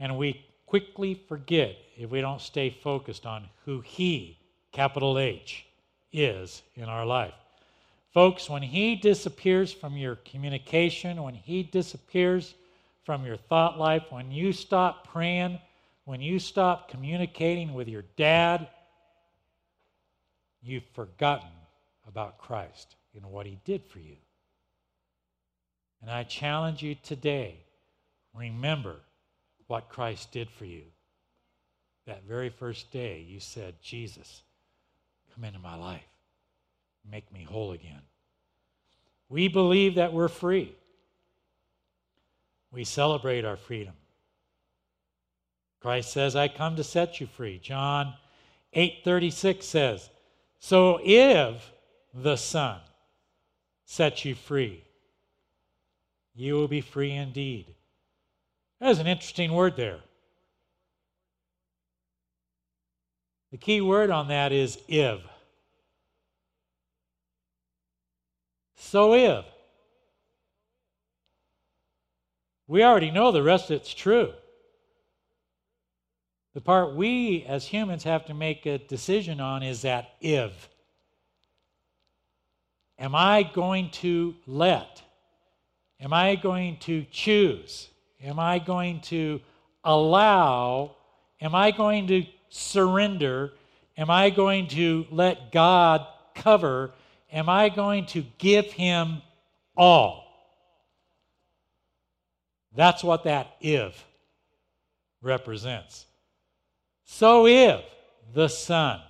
and we quickly forget if we don't stay focused on who he, capital H, is in our life. Folks, when he disappears from your communication, when he disappears from your thought life, when you stop praying, when you stop communicating with your dad, you've forgotten about Christ and what he did for you. And I challenge you today remember what Christ did for you. That very first day, you said, Jesus, come into my life, make me whole again. We believe that we're free. We celebrate our freedom. Christ says, I come to set you free. John 8:36 says, So if the Son sets you free, you will be free indeed. That's an interesting word there. The key word on that is if. So if. We already know the rest of it's true. The part we as humans have to make a decision on is that if. Am I going to let? Am I going to choose? Am I going to allow? Am I going to surrender? Am I going to let God cover? Am I going to give Him all? That's what that if represents. So if the Son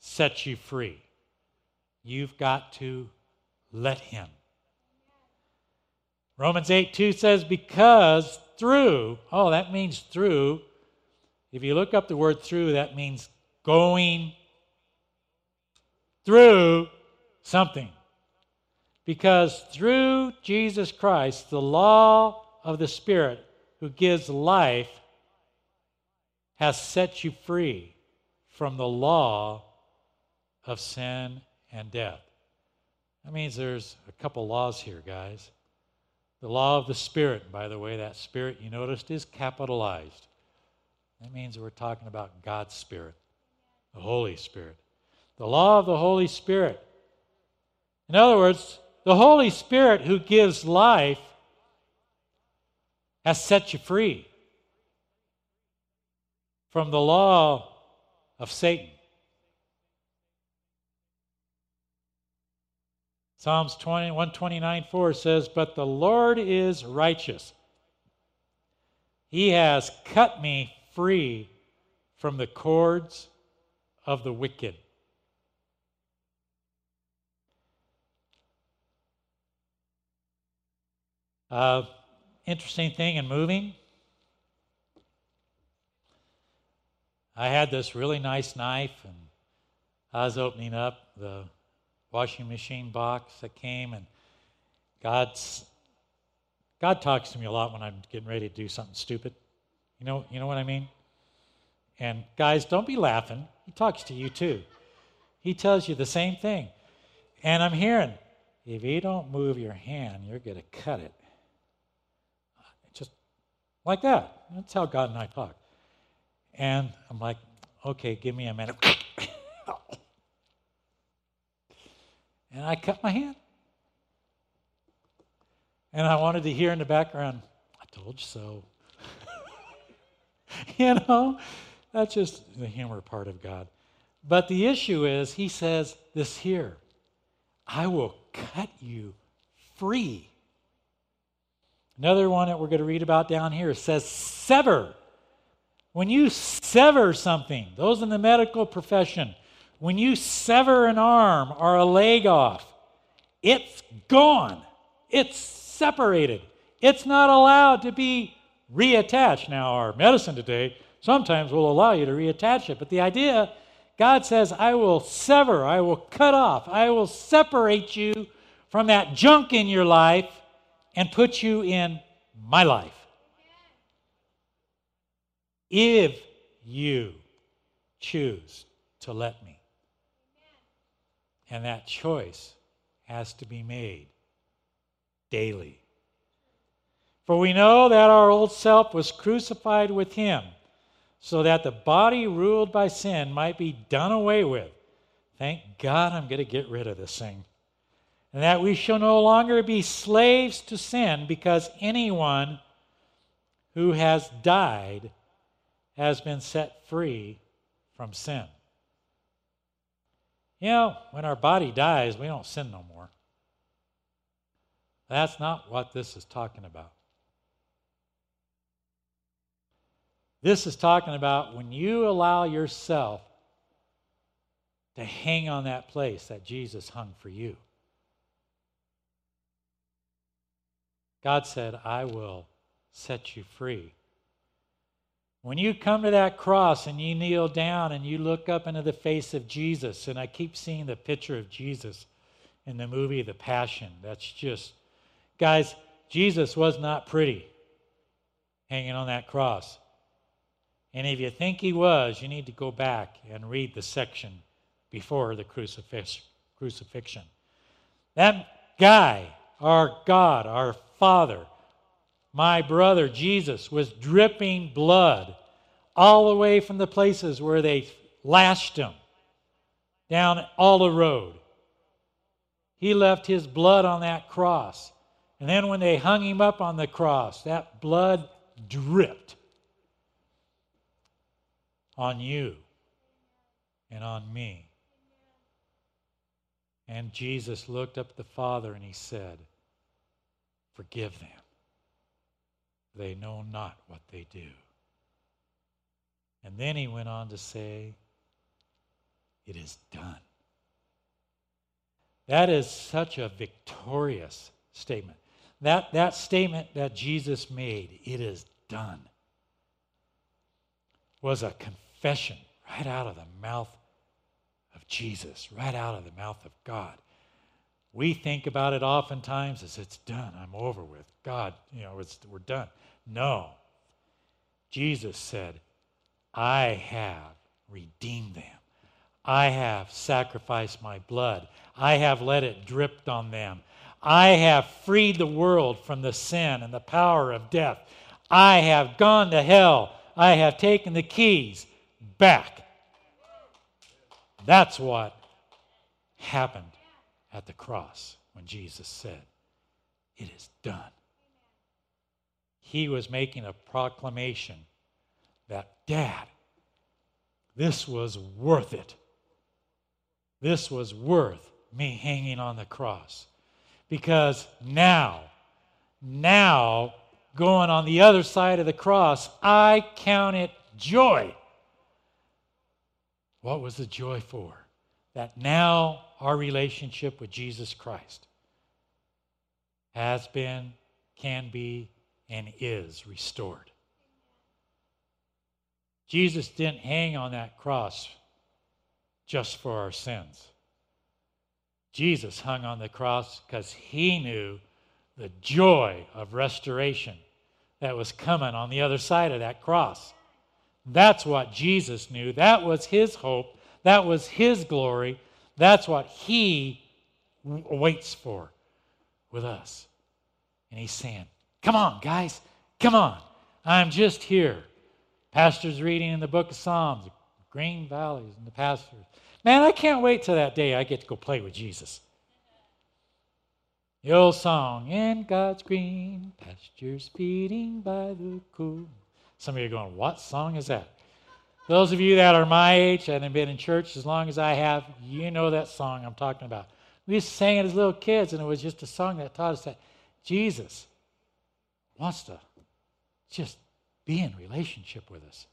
sets you free, you've got to let Him. Romans 8 2 says, Because through, oh, that means through. If you look up the word through, that means going through something. Because through Jesus Christ, the law of the Spirit who gives life has set you free from the law of sin and death. That means there's a couple laws here, guys. The law of the Spirit, by the way, that Spirit you noticed is capitalized. That means we're talking about God's Spirit, the Holy Spirit. The law of the Holy Spirit. In other words, the Holy Spirit who gives life has set you free. From the law of Satan. Psalms 20, 129 4 says, But the Lord is righteous. He has cut me free from the cords of the wicked. Uh, interesting thing in moving. I had this really nice knife, and I was opening up the washing machine box that came, and God's God talks to me a lot when I'm getting ready to do something stupid. You know, you know what I mean? And guys, don't be laughing. He talks to you too. He tells you the same thing. And I'm hearing, if you don't move your hand, you're going to cut it. Just like that. That's how God and I talk. And I'm like, okay, give me a minute. and I cut my hand. And I wanted to hear in the background, I told you so. you know, that's just the humor part of God. But the issue is, he says this here I will cut you free. Another one that we're going to read about down here says sever. When you sever something, those in the medical profession, when you sever an arm or a leg off, it's gone. It's separated. It's not allowed to be reattached. Now, our medicine today sometimes will allow you to reattach it, but the idea, God says, I will sever, I will cut off, I will separate you from that junk in your life and put you in my life. If you choose to let me. And that choice has to be made daily. For we know that our old self was crucified with him, so that the body ruled by sin might be done away with. Thank God I'm going to get rid of this thing and that we shall no longer be slaves to sin because anyone who has died has been set free from sin. You know, when our body dies, we don't sin no more. That's not what this is talking about. This is talking about when you allow yourself to hang on that place that Jesus hung for you. God said, I will set you free. When you come to that cross and you kneel down and you look up into the face of Jesus, and I keep seeing the picture of Jesus in the movie The Passion. That's just, guys, Jesus was not pretty hanging on that cross. And if you think he was, you need to go back and read the section before the crucifix, crucifixion. That guy, our God, our Father, my brother Jesus, was dripping blood all the way from the places where they lashed him down all the road. He left his blood on that cross. And then when they hung him up on the cross, that blood dripped on you and on me. And Jesus looked up at the Father and he said, Forgive them. They know not what they do. And then he went on to say, It is done. That is such a victorious statement. That, that statement that Jesus made, it is done, was a confession right out of the mouth of Jesus, right out of the mouth of God. We think about it oftentimes as it's done. I'm over with. God, you know, we're done. No. Jesus said, I have redeemed them. I have sacrificed my blood. I have let it drip on them. I have freed the world from the sin and the power of death. I have gone to hell. I have taken the keys back. That's what happened at the cross when Jesus said, It is done. He was making a proclamation that, Dad, this was worth it. This was worth me hanging on the cross. Because now, now, going on the other side of the cross, I count it joy. What was the joy for? That now our relationship with Jesus Christ has been, can be, and is restored. Jesus didn't hang on that cross just for our sins. Jesus hung on the cross because he knew the joy of restoration that was coming on the other side of that cross. That's what Jesus knew. That was his hope. That was his glory. That's what he waits for with us. And he's saying, Come on, guys, come on. I'm just here. Pastor's reading in the book of Psalms, green valleys and the pastures. Man, I can't wait till that day I get to go play with Jesus. The old song, in God's green pastures feeding by the cool. Some of you are going, what song is that? Those of you that are my age and have been in church as long as I have, you know that song I'm talking about. We used to sing it as little kids, and it was just a song that taught us that Jesus wants to just be in relationship with us.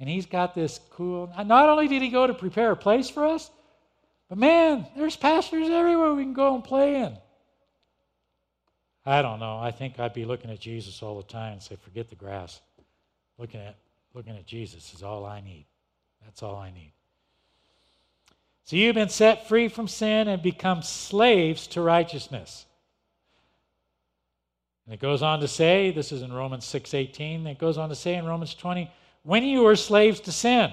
And he's got this cool, not only did he go to prepare a place for us, but man, there's pastors everywhere we can go and play in. I don't know. I think I'd be looking at Jesus all the time and say, forget the grass. Looking at, looking at Jesus is all I need. That's all I need. So you've been set free from sin and become slaves to righteousness. And it goes on to say, this is in Romans 6:18, it goes on to say in Romans 20, when you were slaves to sin.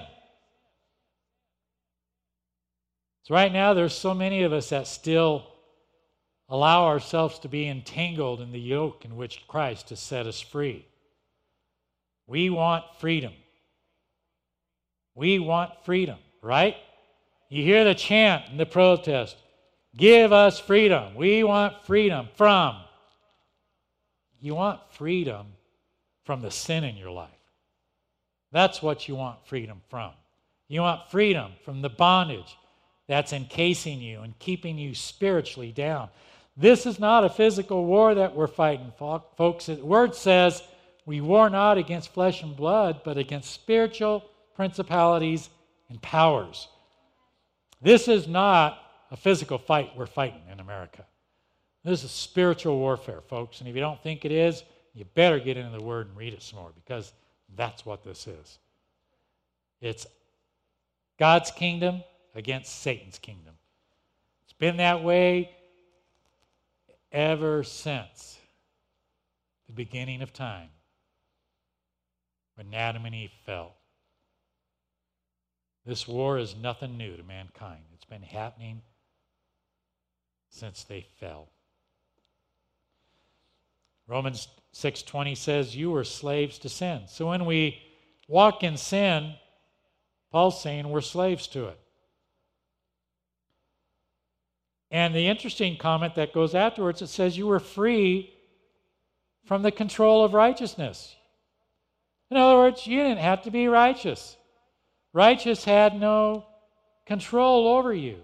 So right now there's so many of us that still allow ourselves to be entangled in the yoke in which Christ has set us free. We want freedom. We want freedom, right? You hear the chant and the protest Give us freedom. We want freedom from you want freedom from the sin in your life. That's what you want freedom from. You want freedom from the bondage that's encasing you and keeping you spiritually down. This is not a physical war that we're fighting, folks. The word says we war not against flesh and blood, but against spiritual principalities and powers. This is not a physical fight we're fighting in America. This is spiritual warfare, folks. And if you don't think it is, you better get into the Word and read it some more because that's what this is. It's God's kingdom against Satan's kingdom. It's been that way ever since the beginning of time when Adam and Eve fell. This war is nothing new to mankind. It's been happening since they fell. Romans 6:20 says you were slaves to sin. So when we walk in sin, Paul's saying we're slaves to it. And the interesting comment that goes afterwards it says you were free from the control of righteousness. In other words, you didn't have to be righteous. Righteous had no control over you.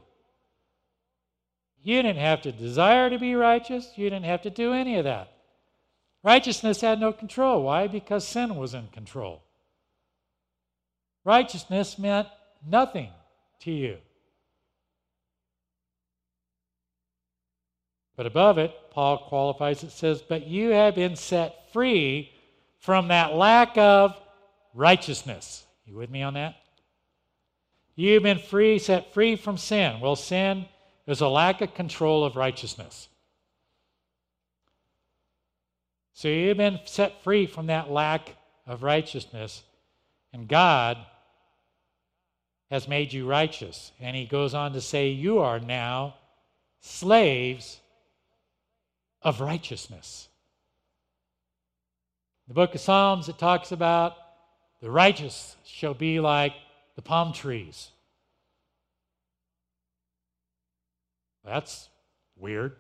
You didn't have to desire to be righteous. You didn't have to do any of that. Righteousness had no control. Why? Because sin was in control. Righteousness meant nothing to you. But above it, Paul qualifies it, says, But you have been set free from that lack of righteousness. You with me on that? You've been free, set free from sin. Well, sin is a lack of control of righteousness. So you've been set free from that lack of righteousness, and God has made you righteous. And he goes on to say, You are now slaves of righteousness. The book of Psalms, it talks about the righteous shall be like the palm trees. That's weird.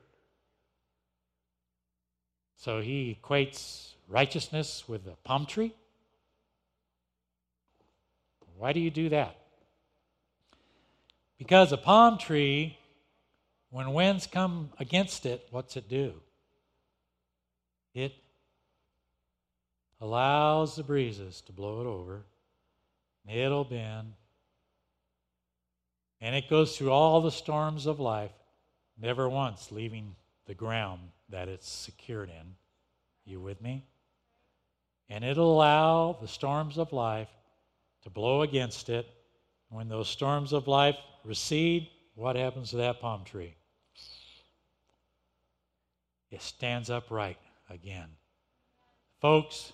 So he equates righteousness with a palm tree. Why do you do that? Because a palm tree, when winds come against it, what's it do? It allows the breezes to blow it over, it'll bend, and it goes through all the storms of life, never once leaving the ground that it's secured in. You with me? And it'll allow the storms of life to blow against it. When those storms of life recede, what happens to that palm tree? It stands upright again. Folks,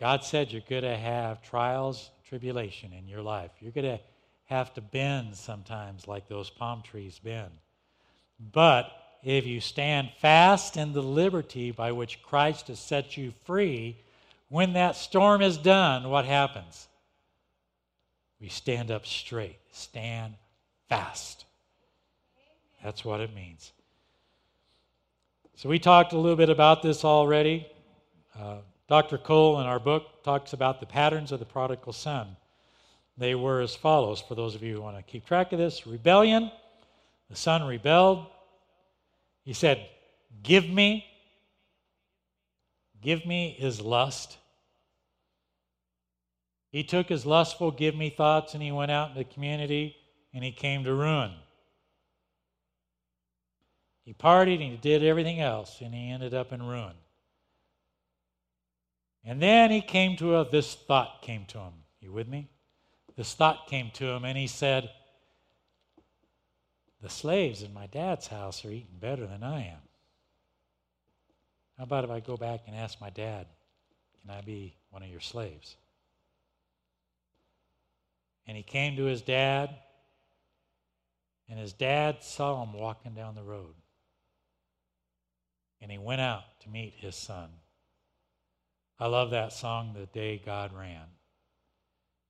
God said you're going to have trials, tribulation in your life. You're going to have to bend sometimes like those palm trees bend. But if you stand fast in the liberty by which Christ has set you free, when that storm is done, what happens? We stand up straight, stand fast. That's what it means. So, we talked a little bit about this already. Uh, Dr. Cole in our book talks about the patterns of the prodigal son. They were as follows for those of you who want to keep track of this rebellion. The son rebelled. He said, Give me. Give me his lust. He took his lustful give me thoughts and he went out in the community and he came to ruin. He partied and he did everything else and he ended up in ruin. And then he came to a, this thought came to him. You with me? This thought came to him, and he said, The slaves in my dad's house are eating better than I am. How about if I go back and ask my dad, Can I be one of your slaves? And he came to his dad, and his dad saw him walking down the road. And he went out to meet his son. I love that song, The Day God Ran,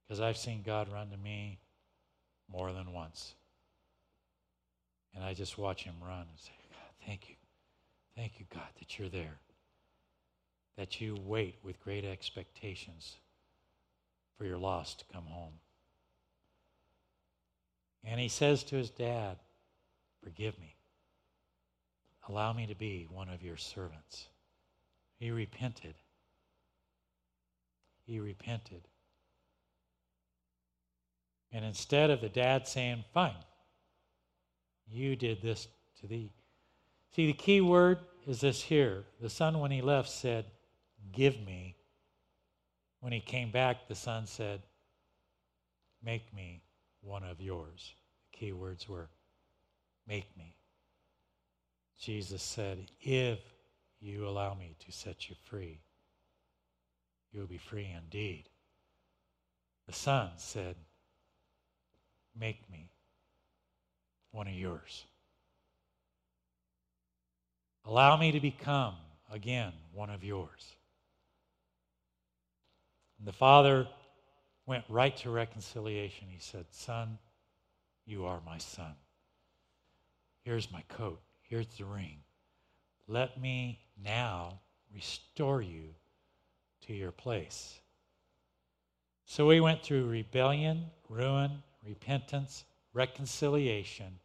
because I've seen God run to me more than once. And I just watch him run and say, God, thank you. Thank you, God, that you're there. That you wait with great expectations for your lost to come home. And he says to his dad, Forgive me. Allow me to be one of your servants. He repented he repented. And instead of the dad saying, Fine, you did this to thee. See, the key word is this here. The son, when he left, said, Give me. When he came back, the son said, Make me one of yours. The key words were, Make me. Jesus said, If you allow me to set you free you will be free indeed. The son said, Make me one of yours. Allow me to become again one of yours. And the father went right to reconciliation. He said, Son, you are my son. Here's my coat. Here's the ring. Let me now restore you to your place. So we went through rebellion, ruin, repentance, reconciliation,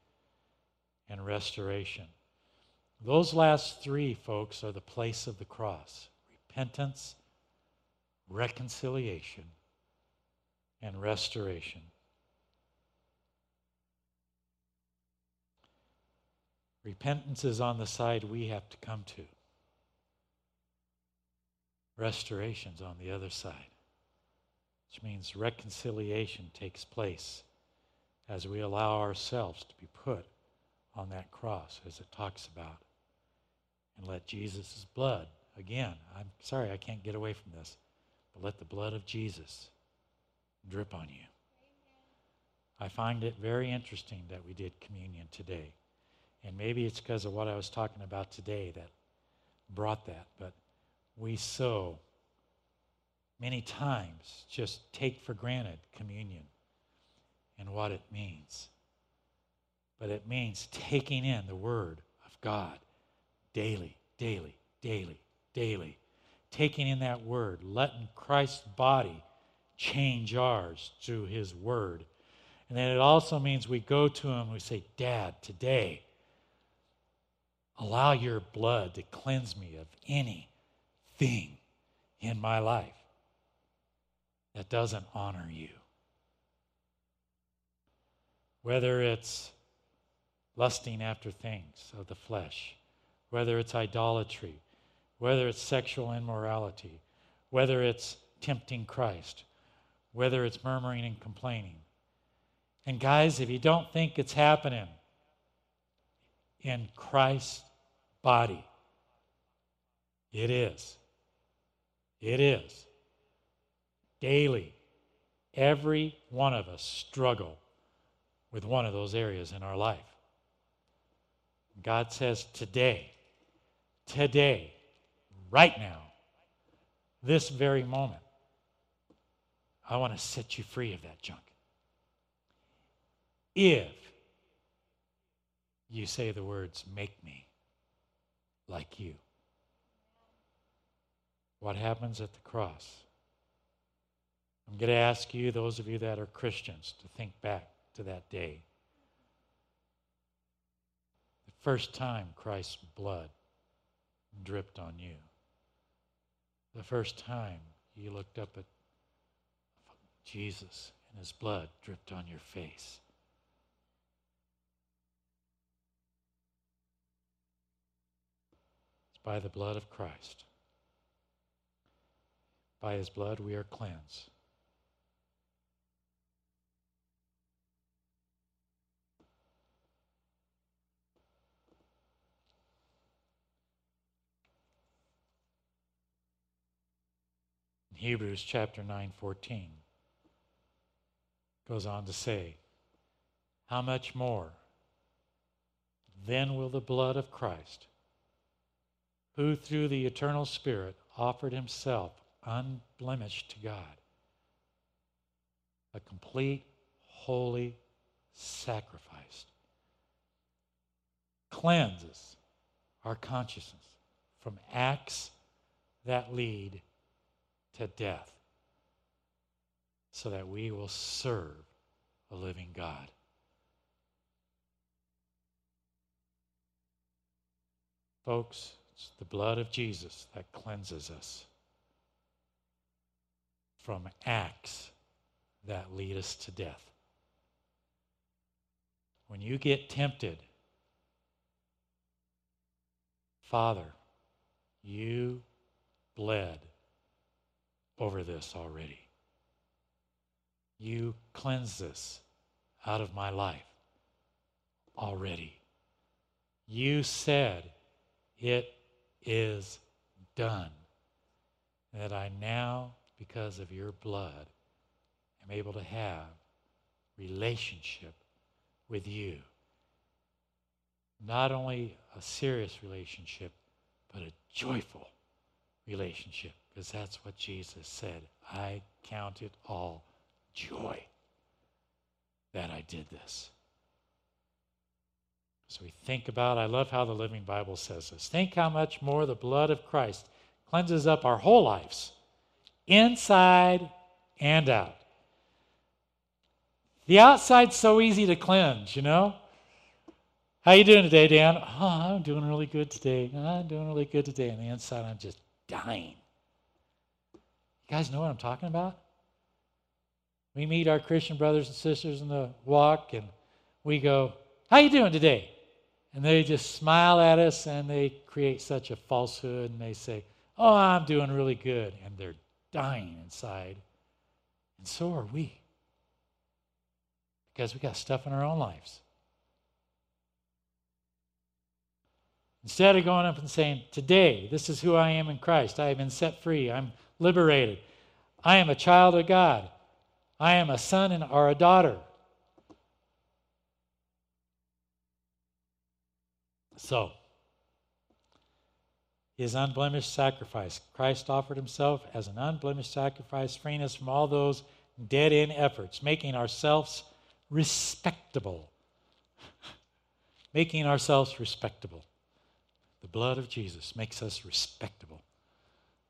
and restoration. Those last three, folks, are the place of the cross repentance, reconciliation, and restoration. Repentance is on the side we have to come to restoration's on the other side, which means reconciliation takes place as we allow ourselves to be put on that cross, as it talks about, and let Jesus' blood, again, I'm sorry I can't get away from this, but let the blood of Jesus drip on you. I find it very interesting that we did communion today. And maybe it's because of what I was talking about today that brought that. But we so many times just take for granted communion and what it means. But it means taking in the Word of God daily, daily, daily, daily. Taking in that Word, letting Christ's body change ours through His Word. And then it also means we go to him, and we say, Dad, today, allow your blood to cleanse me of anything in my life that doesn't honor you. Whether it's lusting after things of the flesh, whether it's idolatry, whether it's sexual immorality, whether it's tempting Christ, whether it's murmuring and complaining. And guys, if you don't think it's happening in Christ's body, it is. It is. Daily, every one of us struggle with one of those areas in our life. God says, today, today, right now, this very moment, I want to set you free of that junk. If you say the words, make me like you. What happens at the cross? I'm going to ask you, those of you that are Christians, to think back to that day. The first time Christ's blood dripped on you. The first time you looked up at Jesus and his blood dripped on your face. It's by the blood of Christ. By his blood we are cleansed. Hebrews chapter 9, 14 goes on to say, How much more then will the blood of Christ, who through the eternal Spirit offered himself unblemished to God, a complete, holy sacrifice, cleanses our consciousness from acts that lead to death so that we will serve a living God. Folks, it's the blood of Jesus that cleanses us from acts that lead us to death. When you get tempted, Father, you bled over this already. You cleanse this out of my life already. You said, It is done. That I now, because of your blood, am able to have relationship with you. Not only a serious relationship, but a joyful relationship because that's what Jesus said. I count it all joy that I did this. So we think about, I love how the Living Bible says this. Think how much more the blood of Christ cleanses up our whole lives, inside and out. The outside's so easy to cleanse, you know? How you doing today, Dan? Oh, I'm doing really good today. I'm doing really good today. And the inside, I'm just dying. You guys know what I'm talking about? We meet our Christian brothers and sisters in the walk and we go, How you doing today? And they just smile at us and they create such a falsehood and they say, Oh, I'm doing really good. And they're dying inside. And so are we. Because we got stuff in our own lives. Instead of going up and saying, Today, this is who I am in Christ. I have been set free. I'm liberated. I am a child of God. I am a son and, or a daughter. So, his unblemished sacrifice. Christ offered himself as an unblemished sacrifice, freeing us from all those dead end efforts, making ourselves respectable. making ourselves respectable. The blood of Jesus makes us respectable.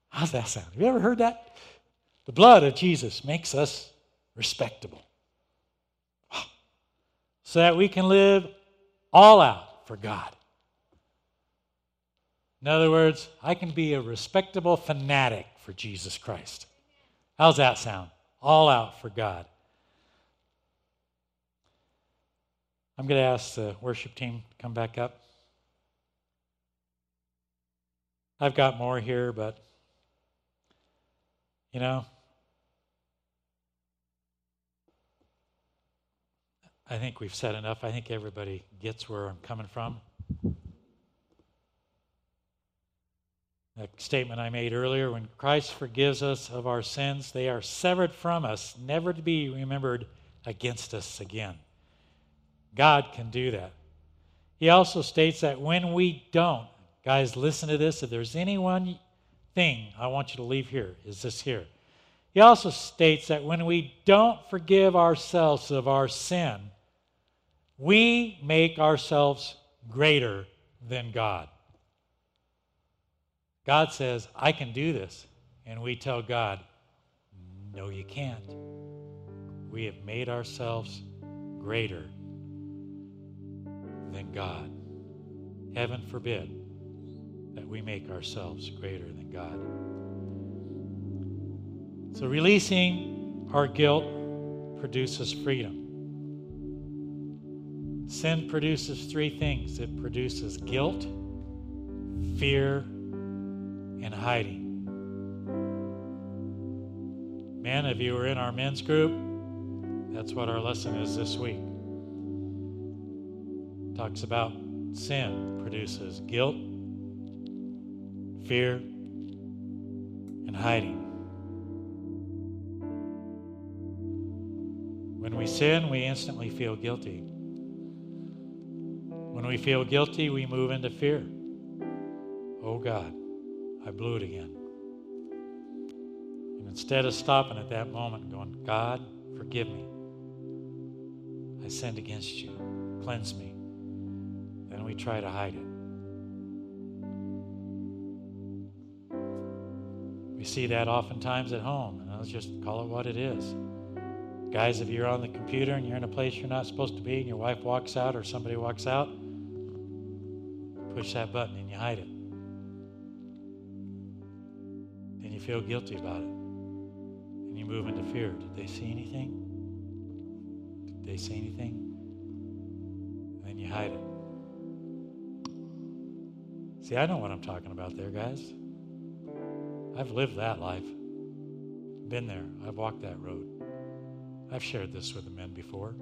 How's that sound? Have you ever heard that? The blood of Jesus makes us respectable. so that we can live all out for God. In other words, I can be a respectable fanatic for Jesus Christ. How's that sound? All out for God. I'm going to ask the worship team to come back up. I've got more here, but you know, I think we've said enough. I think everybody gets where I'm coming from. A statement I made earlier when Christ forgives us of our sins, they are severed from us, never to be remembered against us again. God can do that. He also states that when we don't, guys, listen to this. If there's any one thing I want you to leave here, is this here. He also states that when we don't forgive ourselves of our sin, we make ourselves greater than God. God says, I can do this. And we tell God, no, you can't. We have made ourselves greater than God. Heaven forbid that we make ourselves greater than God. So, releasing our guilt produces freedom. Sin produces three things it produces guilt, fear, and hiding. Men, if you were in our men's group, that's what our lesson is this week. Talks about sin produces guilt, fear, and hiding. When we sin, we instantly feel guilty. When we feel guilty, we move into fear. Oh God, I blew it again. And instead of stopping at that moment and going, God, forgive me. I sinned against you. Cleanse me. Then we try to hide it. We see that oftentimes at home, and I'll just call it what it is. Guys, if you're on the computer and you're in a place you're not supposed to be, and your wife walks out or somebody walks out, push that button and you hide it. Feel guilty about it. And you move into fear. Did they see anything? Did they see anything? And then you hide it. See, I know what I'm talking about there, guys. I've lived that life. Been there. I've walked that road. I've shared this with the men before.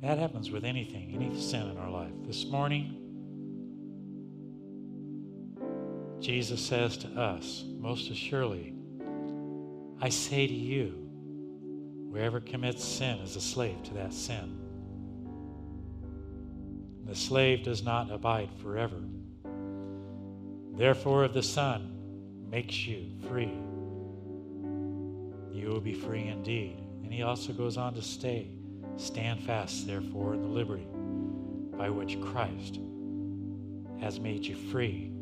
That happens with anything, any sin in our life. This morning, Jesus says to us, most assuredly, I say to you, whoever commits sin is a slave to that sin. The slave does not abide forever. Therefore, if the Son makes you free, you will be free indeed. And he also goes on to stay Stand fast, therefore, in the liberty by which Christ has made you free.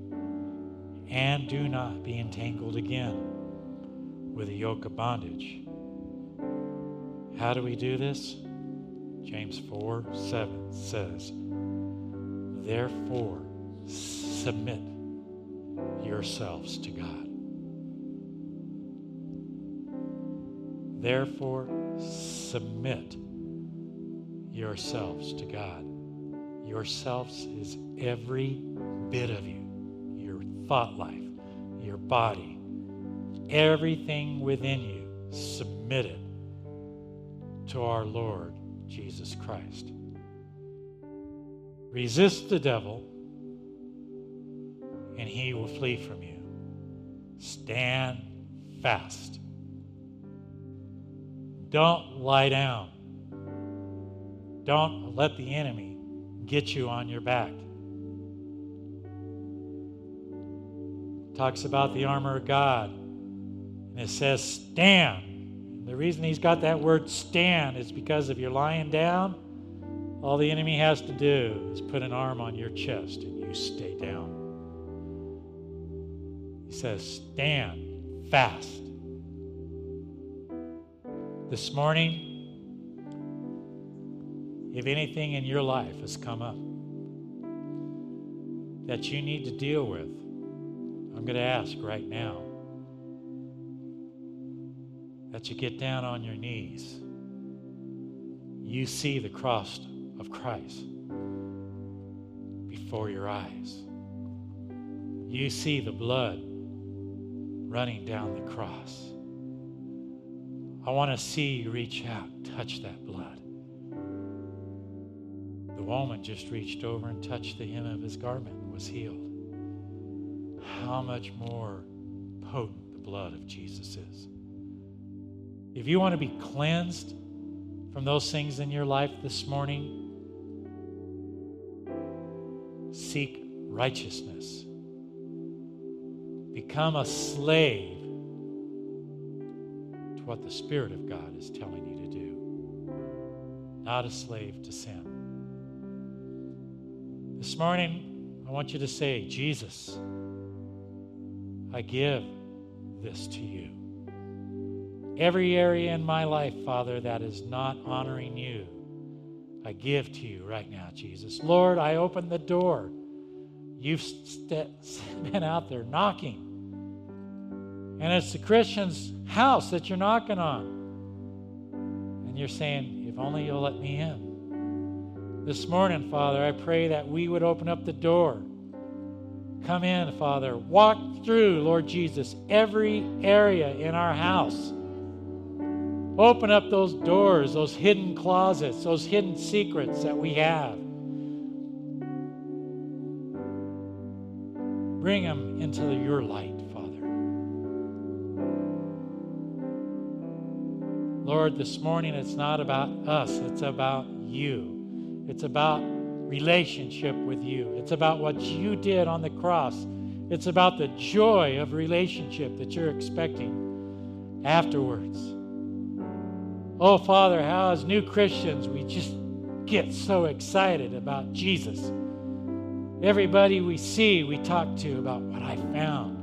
And do not be entangled again with a yoke of bondage. How do we do this? James 4 7 says, Therefore, submit yourselves to God. Therefore, submit yourselves to God. Yourselves is every bit of you thought life, your body, everything within you submit it to our Lord Jesus Christ. Resist the devil, and he will flee from you. Stand fast. Don't lie down. Don't let the enemy get you on your back. Talks about the armor of God. And it says stand. And the reason he's got that word stand is because if you're lying down, all the enemy has to do is put an arm on your chest and you stay down. He says, stand fast. This morning, if anything in your life has come up that you need to deal with, I'm going to ask right now that you get down on your knees. You see the cross of Christ before your eyes. You see the blood running down the cross. I want to see you reach out, touch that blood. The woman just reached over and touched the hem of his garment and was healed. How much more potent the blood of Jesus is. If you want to be cleansed from those things in your life this morning, seek righteousness. Become a slave to what the Spirit of God is telling you to do, not a slave to sin. This morning, I want you to say, Jesus, I give this to you. Every area in my life, Father, that is not honoring you, I give to you right now, Jesus. Lord, I open the door. You've st- been out there knocking. And it's the Christian's house that you're knocking on. And you're saying, if only you'll let me in. This morning, Father, I pray that we would open up the door. Come in, Father. Walk through, Lord Jesus, every area in our house. Open up those doors, those hidden closets, those hidden secrets that we have. Bring them into your light, Father. Lord, this morning it's not about us, it's about you. It's about relationship with you. It's about what you did on the cross. It's about the joy of relationship that you're expecting afterwards. Oh, Father, how as new Christians we just get so excited about Jesus. Everybody we see, we talk to about what I found.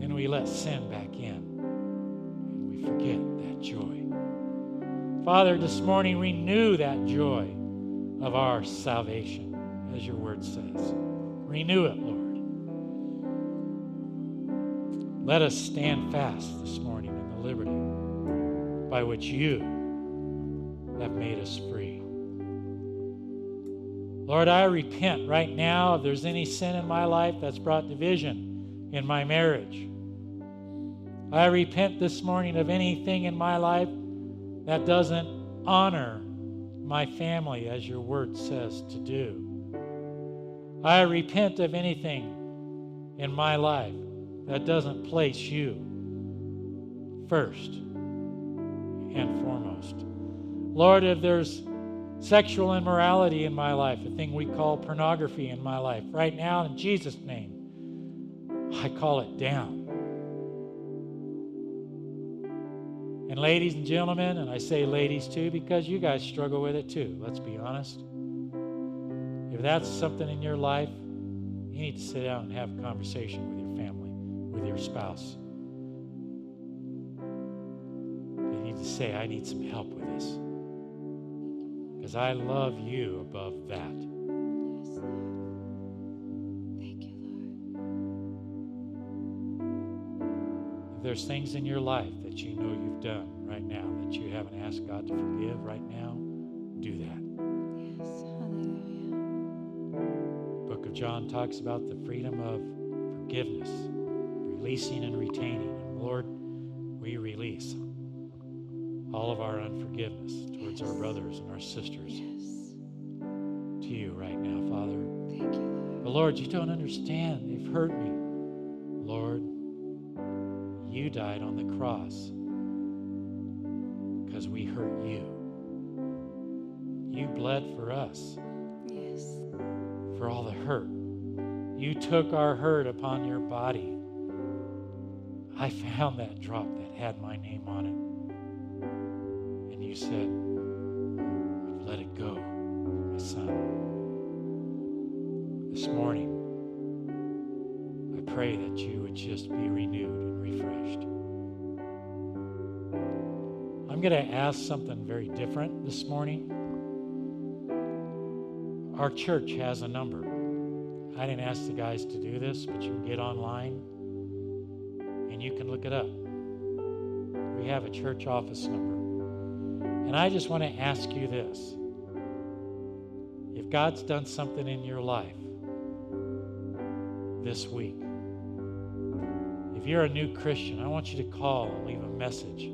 Then we let sin back in and we forget that joy. Father, this morning renew that joy of our salvation, as your word says. Renew it, Lord. Let us stand fast this morning in the liberty by which you have made us free. Lord, I repent right now if there's any sin in my life that's brought division in my marriage. I repent this morning of anything in my life that doesn't honor my family as your word says to do. I repent of anything in my life that doesn't place you first and foremost. Lord, if there's sexual immorality in my life, a thing we call pornography in my life, right now in Jesus' name, I call it down. And ladies and gentlemen, and I say ladies too because you guys struggle with it too, let's be honest. If that's something in your life, you need to sit down and have a conversation with your family, with your spouse. You need to say, I need some help with this. Because I love you above that. There's things in your life that you know you've done right now that you haven't asked God to forgive right now, do that. Yes, hallelujah. Book of John talks about the freedom of forgiveness, releasing and retaining. And Lord, we release all of our unforgiveness towards our brothers and our sisters Yes. to you right now, Father. Thank you, But Lord. Lord, you don't understand. They've hurt me. Lord, you died on the cross because we hurt you. You bled for us, Yes. for all the hurt. You took our hurt upon your body. I found that drop that had my name on it. And you said, I've let it go, my son. This morning, pray that you would just be renewed and refreshed. I'm going to ask something very different this morning. our church has a number. I didn't ask the guys to do this, but you can get online and you can look it up. We have a church office number. And I just want to ask you this. If God's done something in your life this week, if you're a new Christian, I want you to call and leave a message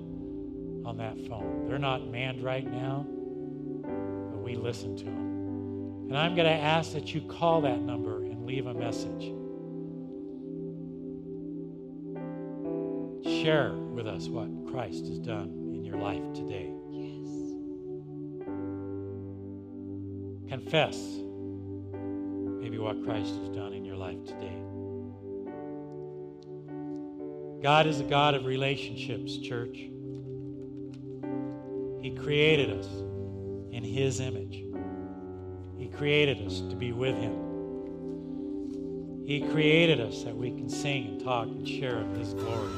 on that phone. They're not manned right now, but we listen to them. And I'm going to ask that you call that number and leave a message. Share with us what Christ has done in your life today. Yes. Confess maybe what Christ has done in your life today. God is a God of relationships, church. He created us in His image. He created us to be with Him. He created us that we can sing and talk and share in His glory.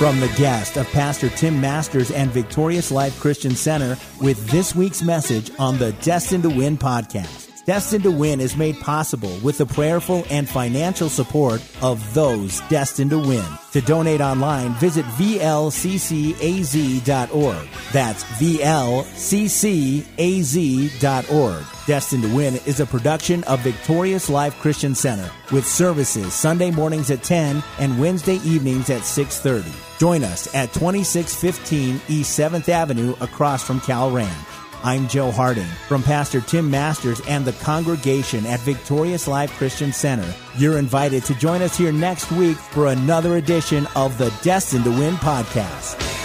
From the guest of Pastor Tim Masters and Victorious Life Christian Center with this week's message on the Destined to Win podcast. Destined to Win is made possible with the prayerful and financial support of those destined to win. To donate online, visit vlccaz.org. That's vlccaz.org. Destined to Win is a production of Victorious Life Christian Center with services Sunday mornings at 10 and Wednesday evenings at 6:30. Join us at 2615 East 7th Avenue across from Cal Ranch. I'm Joe Harding from Pastor Tim Masters and the congregation at Victorious Life Christian Center. You're invited to join us here next week for another edition of the Destined to Win podcast.